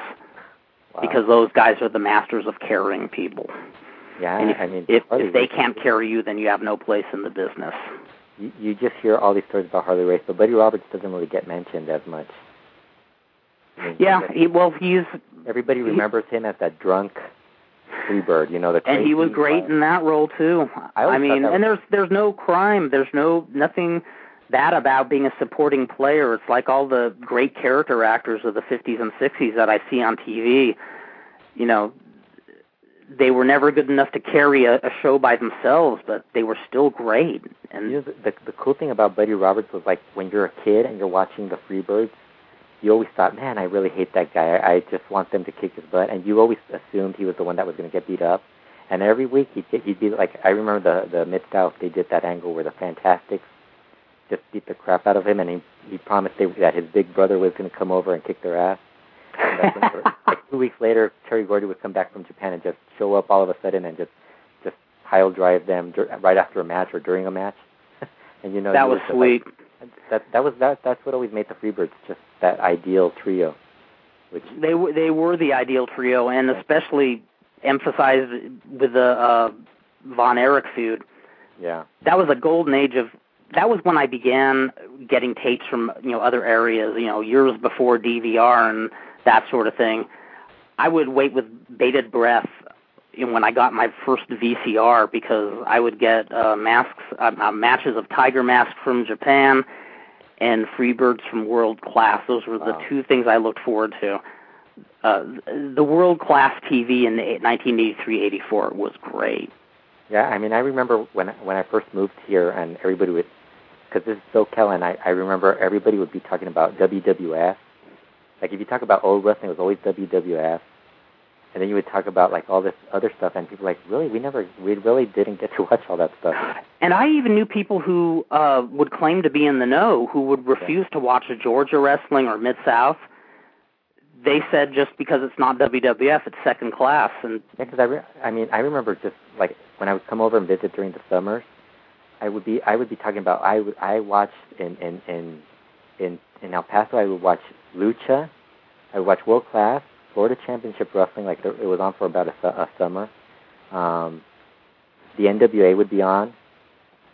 Wow. because those guys are the masters of carrying people. Yeah, and if, I mean, if, if they can't carry you, then you have no place in the business. you, you just hear all these stories about Harley Race, but Buddy Roberts doesn't really get mentioned as much. I mean, Yeah, he, well, he's everybody remembers him as that drunk Freebird, you know, the and he was great in that role too. I I mean, and there's there's no crime, there's no nothing that about being a supporting player. It's like all the great character actors of the 50s and 60s that I see on TV. You know, they were never good enough to carry a, a show by themselves, but they were still great. And You know, the, the cool thing about Buddy Roberts was like when you're a kid and you're watching the Freebirds, you always thought, man, I really hate that guy. I, I just want them to kick his butt, and you always assumed he was the one that was going to get beat up. And every week he'd get, he'd be like, I remember the the Mid South they did that angle where the Fantastics just beat the crap out of him, and he he promised they, that his big brother was going to come over and kick their ass. And that's when, like two weeks later, Terry Gordy would come back from Japan and just show up all of a sudden and just just pile drive them dur- right after a match or during a match. and you know that you was just like- sweet. that that was that that's what always made the Freebirds just that ideal trio. Which They were they were the ideal trio, and especially emphasized with the uh, Von Erich feud. yeah. that was a golden age of that was when I began getting tapes from you know other areas, you know, years before DVR and that sort of thing. I would wait with bated breath when I got my first VCR because I would get uh, masks, uh, uh, matches of Tiger Mask from Japan and Freebirds from World Class. Those were the Wow. two things I looked forward to. Uh, the World Class TV in 1983-84 was great. Yeah, I mean, I remember when when I first moved here, and everybody would, because this is SoCal, and I I remember everybody would be talking about WWF. Like if you talk about old wrestling, it was always WWF, and then you would talk about like all this other stuff, and people were like, really, we never, we really didn't get to watch all that stuff. And I even knew people who uh, would claim to be in the know who would refuse to watch a Georgia wrestling or Mid South. They said just because it's not WWF, it's second class, and Yeah, because I, re- I mean, I remember just like when I would come over and visit during the summers, I would be, I would be talking about, I would, I watched in in in in in El Paso, I would watch Lucha, I would watch World Class, Florida Championship Wrestling, like there, it was on for about a, su- a summer. Um, the NWA would be on,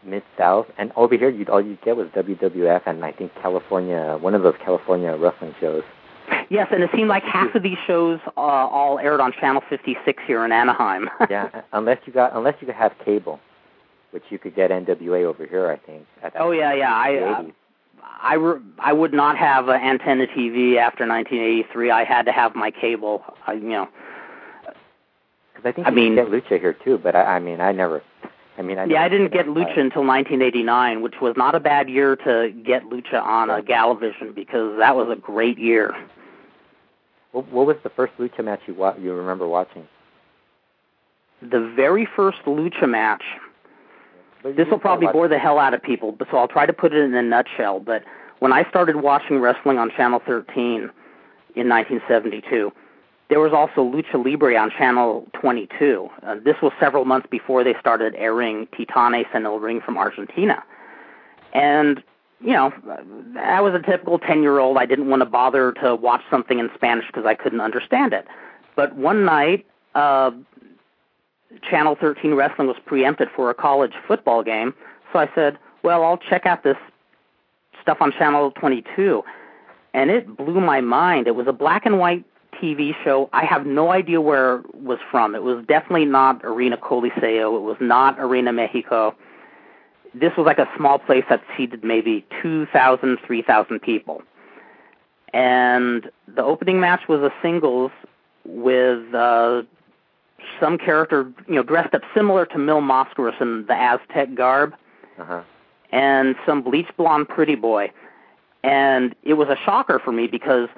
mid South, and over here you'd all you'd get was WWF and I think California, one of those California wrestling shows. Yes, and it seemed like half of these shows uh, all aired on Channel 56 here in Anaheim. yeah, unless you got unless you could have cable, which you could get NWA over here, I think. At that oh yeah, yeah. I uh, I re- I would not have uh, antenna TV after 1983. I had to have my cable. I, you know. Because I think I mean, get Lucha here too, but I, I mean I never. I mean I. Yeah, I didn't get. Lucha until 1989, which was not a bad year to get Lucha on a Galavision because that was a great year. What, what was the first Lucha match you wa- you remember watching? The very first Lucha match. This will probably bore the hell out of people, but so I'll try to put it in a nutshell. But when I started watching wrestling on Channel 13 in 1972, there was also Lucha Libre on Channel 22. Uh, this was several months before they started airing Titanes en el Ring from Argentina. And, you know, I was a typical 10 year old. I didn't want to bother to watch something in Spanish because I couldn't understand it. But one night, uh, Channel 13 Wrestling was preempted for a college football game. So I said, well, I'll check out this stuff on Channel 22. And it blew my mind. It was a black and white TV show. I have no idea where it was from. It was definitely not Arena Coliseo. It was not Arena Mexico. This was like a small place that seated maybe 2,000, 3,000 people. And the opening match was a singles with uh, some character, you know, dressed up similar to Mil Mascaras in the Aztec garb, Uh-huh. and some bleach blonde pretty boy. And it was a shocker for me because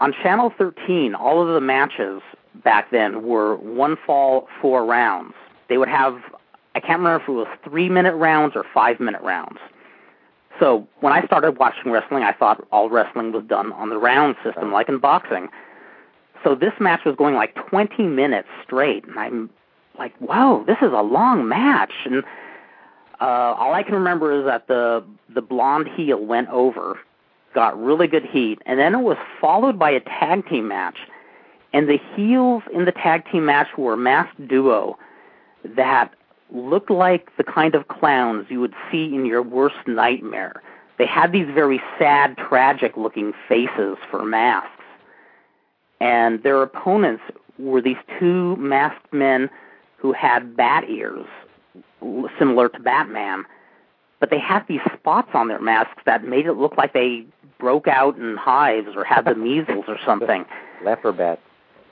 on Channel 13, all of the matches back then were one fall, four rounds. They would have, I can't remember if it was three minute rounds or five minute rounds. So when I started watching wrestling, I thought all wrestling was done on the round system, like in boxing. So this match was going like 20 minutes straight, and I'm like, "Whoa, this is a long match." And uh, all I can remember is that the the blonde heel went over, got really good heat, and then it was followed by a tag team match. And the heels in the tag team match were a masked duo that looked like the kind of clowns you would see in your worst nightmare. They had these very sad, tragic looking faces for masks. And their opponents were these two masked men who had bat ears, similar to Batman. But they had these spots on their masks that made it look like they broke out in hives or had the measles or something. Leopard bats.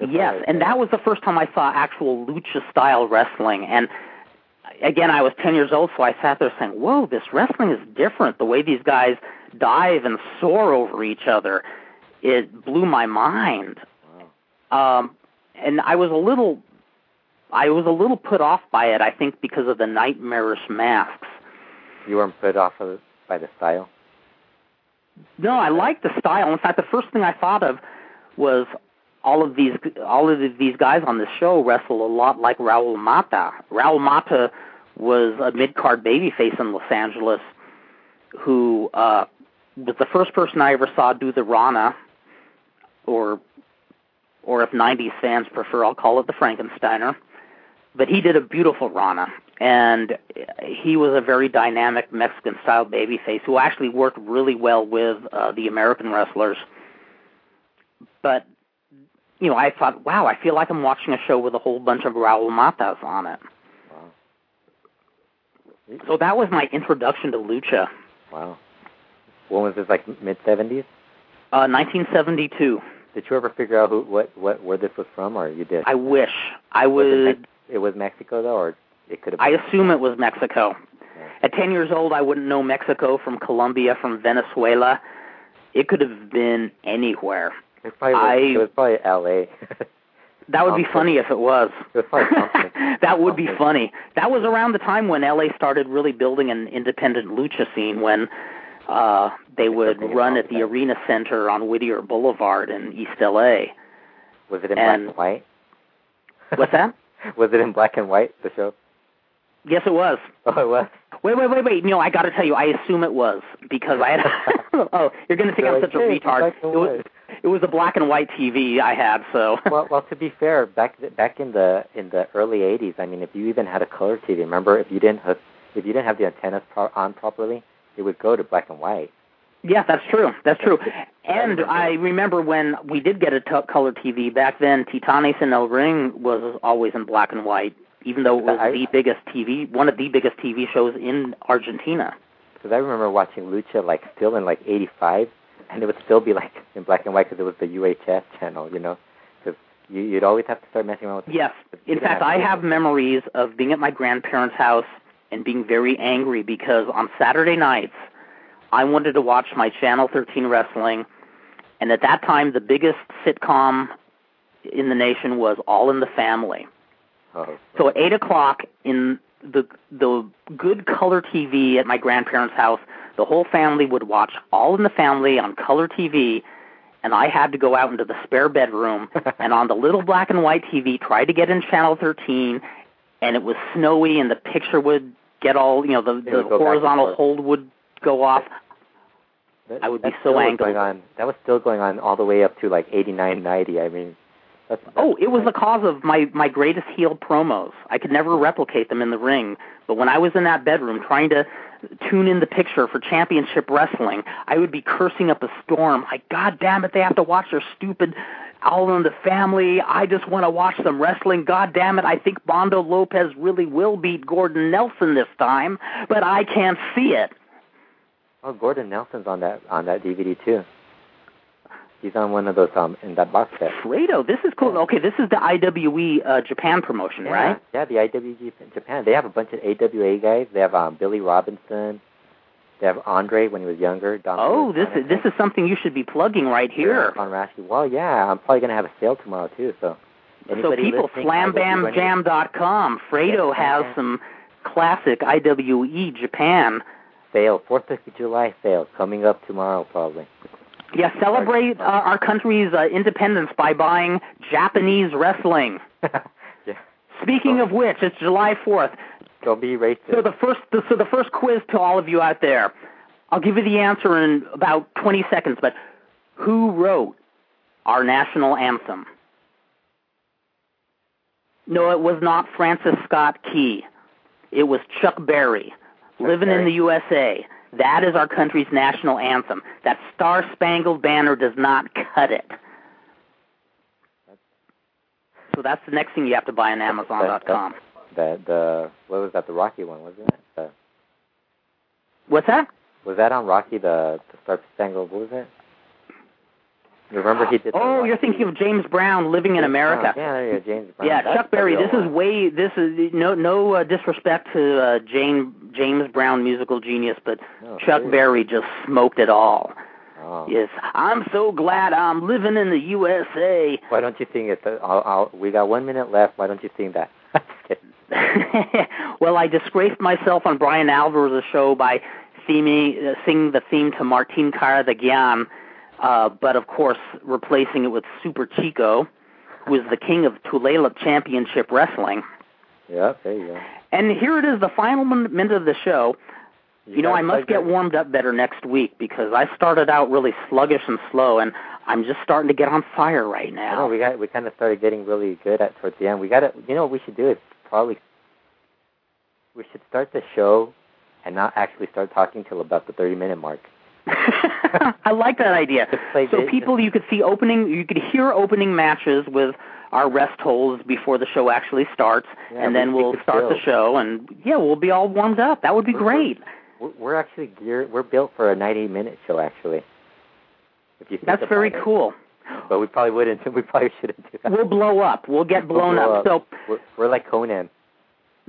Yes, right. and that was the first time I saw actual lucha style wrestling. And again, I was 10 years old, so I sat there saying, Whoa, this wrestling is different. The way these guys dive and soar over each other, it blew my mind. Um, and I was a little, I was a little put off by it. I think because of the nightmarish masks. You weren't put off of by the style. No, I liked the style. In fact, the first thing I thought of was all of these all of these guys on this show wrestle a lot like Raul Mata. Raul Mata was a mid card babyface in Los Angeles who uh was the first person I ever saw do the Rana or or if 90s fans prefer, I'll call it the Frankensteiner. But he did a beautiful Rana, and he was a very dynamic Mexican style babyface who actually worked really well with uh, the American wrestlers. But you know, I thought, wow, I feel like I'm watching a show with a whole bunch of Raul Matas on it. So that was my introduction to lucha. Wow. When was this? Like mid seventies? Uh, 1972. Did you ever figure out who, what, what, where this was from, or you did? I wish I Was it would. It was Mexico though, or it could have. I assume it was Mexico. At 10 years old, I wouldn't know Mexico from Colombia, from Venezuela. It could have been anywhere. it probably was, I- it was probably L.A. That would be funny if it was. It was probably that would be funny. That was around the time when LA started really building an independent lucha scene when uh they would run at the. Arena Center on Whittier Boulevard in East LA. was it in And- black and white? What's that? was it in black and white? The show? Yes, it was. Oh, it was. Wait, wait, wait, wait. No, I got to tell you, I assume it was because I had. oh, you're going to think They're I'm like, such a "Hey, it's retard. It was, it was a black and white TV I had, so. well, well, to be fair, back back in the in the early '80s, I mean, if you even had a color TV, remember if you didn't hook if you didn't have the antennas pro- on properly, it would go to black and white. Yeah, that's true. That's true. And I remember when we did get a t- color TV back then. Titanes en el Ring was always in black and white, even though it was I- the biggest TV, one of the biggest TV shows in Argentina. Because I remember watching Lucha like still in like '85, and it would still be like in black and white because it was the UHF channel, you know. Because you, you'd always have to start messing around with. Yes. In fact, I have memories of being at my grandparents' house and being very angry because on Saturday nights I wanted to watch my Channel 13 wrestling, and at that time the biggest sitcom in the nation was All in the Family. Oh, So at eight o'clock in the the good color TV at my grandparents' house, the whole family would watch All in the Family on color TV, and I had to go out into the spare bedroom and on the little black and white TV try to get in channel 13, and it was snowy and the picture would get all you know the, the would go back and horizontal hold would go off. That- I would be so angry. That was still going on all the way up to like '89, '90. I mean, that's, that's Oh, it was the cause of my my greatest heel promos. I could never replicate them in the ring, but when I was in that bedroom trying to tune in the picture for championship wrestling, I would be cursing up a storm. Like, God damn it, they have to watch their stupid All in the Family. I just want to watch some wrestling. God damn it, I think Bondo Lopez really will beat Gordon Nelson this time, but I can't see it. Oh, Gordon Nelson's on that on that DVD too. He's on one of those um in that box set. Fredo, this is cool. Okay, this is the IWE uh, Japan promotion, Yeah, right? Yeah, the IWE Japan. They have a bunch of AWA guys. They have um Billy Robinson. They have Andre when he was younger. Don Oh, this is this is something you should be plugging right here. on Rashi. Well, yeah, I'm probably gonna have a sale tomorrow too. So, So people, listening, I will be running- slambamjam.com. Fredo Yes, has yeah. some classic IWE Japan. sale, Fourth of July sale coming up tomorrow probably. Yeah, celebrate uh, our country's uh, independence by buying Japanese wrestling. yeah, Speaking of which, it's July 4th. don't be racist. So the first so the first quiz to all of you out there. I'll give you the answer in about 20 seconds, but who wrote our national anthem? No, it was not Francis Scott Key. It was Chuck Berry, Living in the USA. That is our country's national anthem. That Star Spangled Banner does not cut it. So that's the next thing you have to buy on Amazon.com. the the what was that? The Rocky one, wasn't it? The, What's that? was that on Rocky? The the Star Spangled. What was it? You remember he did. Oh, you're thinking of James Brown living in America. Brown. Yeah, there you go, James Brown. Yeah, That's Chuck Berry. This is way. This is no no uh, disrespect to uh, Jane James Brown, musical genius, but No, Chuck. Berry just smoked it all. Oh. Yes, I'm so glad I'm living in the USA. Why don't you sing it? I'll, I'll, we got one minute left. Why don't you sing that? Well, I disgraced myself on Bryan Alvarez's show by theming, uh, singing the theme to Martin Karadagian, uh, but of course replacing it with Super Chico, who is the king of Tulalip Championship Wrestling. yeah, there you go. And here it is, the final min- minute of the show. You, know, I must get warmed up better next week because I started out really sluggish and slow, and I'm just starting to get on fire right I now. know we got we kind of started getting really good at towards the end. We got to you know what we should do is probably we should start the show and not actually start talking till about the 30 minute mark. I like that idea. So people, you could see opening, you could hear opening matches with our rest holes before the show actually starts, Yeah, and then we we'll start the show, and yeah, we'll be all warmed up. That would be We're- great. We're, we're actually geared. We're built for a 90 minute show actually. If you think That's very it. cool. But we probably wouldn't. We probably shouldn't do that. We'll blow up. We'll get We'll blown blow up. So We're, we're like Konnan.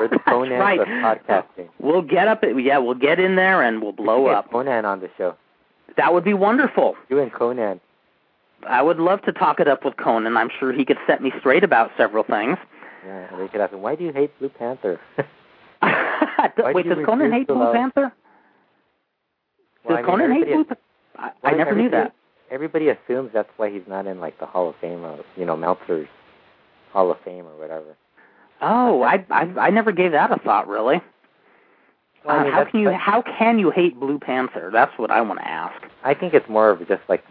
We're the Konnan right. of podcasting. Uh, we'll get up. Yeah, we'll get in there and we'll blow We up. Konnan on the show. That would be wonderful. You and Konnan. I would love to talk it up with Konnan. I'm sure he could set me straight about several things. Yeah, they could ask him, why do you hate Blue Panther? Wait, do does Konnan hate Blue Panther? Well, Does I mean, Konnan hate Blue Panther? I, I never knew that. Everybody assumes that's why he's not in like the Hall of Fame or you know Meltzer's Hall of Fame or whatever. Oh, I, I I never gave that a thought. Really? Well, I Uh, how can you how can you hate Blue Panther? That's what I want to ask. I think it's more of just like,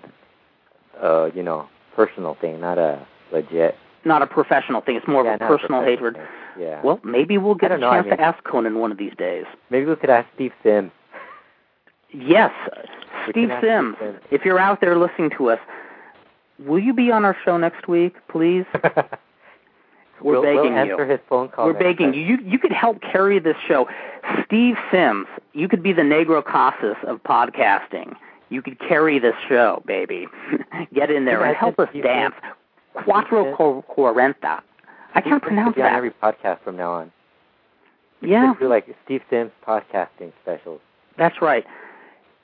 uh, you know, personal thing, not a legit. not a professional thing. It's more yeah, of a personal hatred. thing. Yeah. Well, maybe we'll get a know, I chance to ask Konnan one of these days. maybe we could ask Steve Sims. Yes, We Steve Sims. Steve Sims. If you're out there listening to us, will you be on our show next week, please? We're we'll, begging we'll you. his phone call. We're begging you. You you could help carry this show. Steve Sims, you could be the Negro Casas of podcasting. You could carry this show, baby. Get in there and Imagine help us dance. Cuatro Sims. cuarenta. I can't pronounce could be on that. every podcast from now on. Yeah, do like Steve Sims podcasting specials. that's right.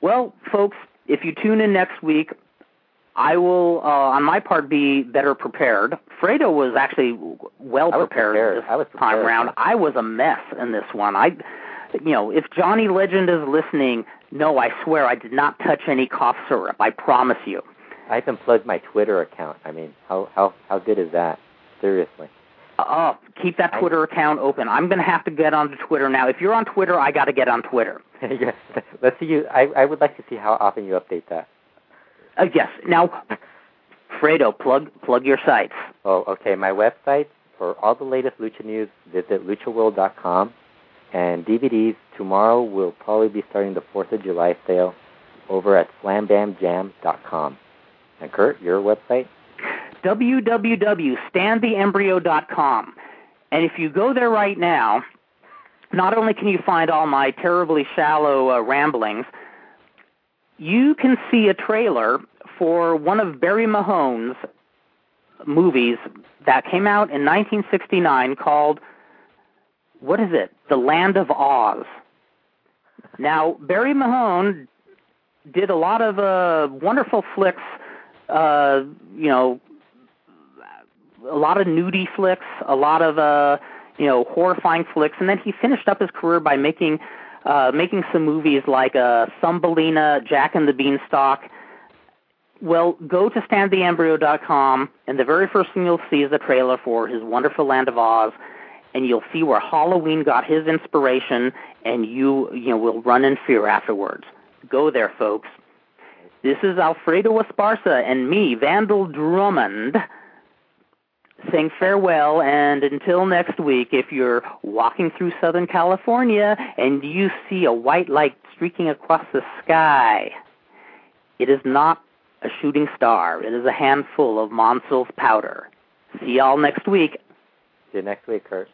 Well, folks, if you tune in next week, I will, uh, on my part, be better prepared. Fredo was actually well I prepared, prepared. this I was time around. I was a mess in this one. I, you know, if Johnny Legend is listening, no, I swear I did not touch any cough syrup. I promise you. I even plugged my Twitter account. I mean, how how how good is that? Seriously. Oh, keep that I- Twitter account open. I'm going to have to get onto Twitter now. If you're on Twitter, I got to get on Twitter. yes. Let's see you. I I would like to see how often you update that. Uh, yes. Now, Fredo, plug plug your sites. Oh, okay. My website for all the latest lucha news, visit luchaworld.com. And DVDs tomorrow will probably be starting the Fourth of July sale over at slambamjam.com. And Kurt, your website? www.standtheembryo.com. And if you go there right now, not only can you find all my terribly shallow uh, ramblings, you can see a trailer for one of Barry Mahon's movies that came out in 1969 called, what is it? The Land of Oz. Now, Barry Mahone did a lot of uh, wonderful flicks, uh, you know, a lot of nudie flicks, a lot of uh, you know horrifying flicks, and then he finished up his career by making uh, making some movies like uh, Thumbelina, Jack and the Beanstalk. Well, go to standtheembryo.com, and the very first thing you'll see is the trailer for his wonderful Land of Oz, and you'll see where Halloween got his inspiration, and you you know will run in fear afterwards. Go there, folks. This is Alfredo Esparza and me, Vandal Drummond saying farewell and until next week if you're walking through southern california and you see a white light streaking across the sky it is not a shooting star. It is a handful of monsel's powder. See y'all next week. See you next week, Kurt.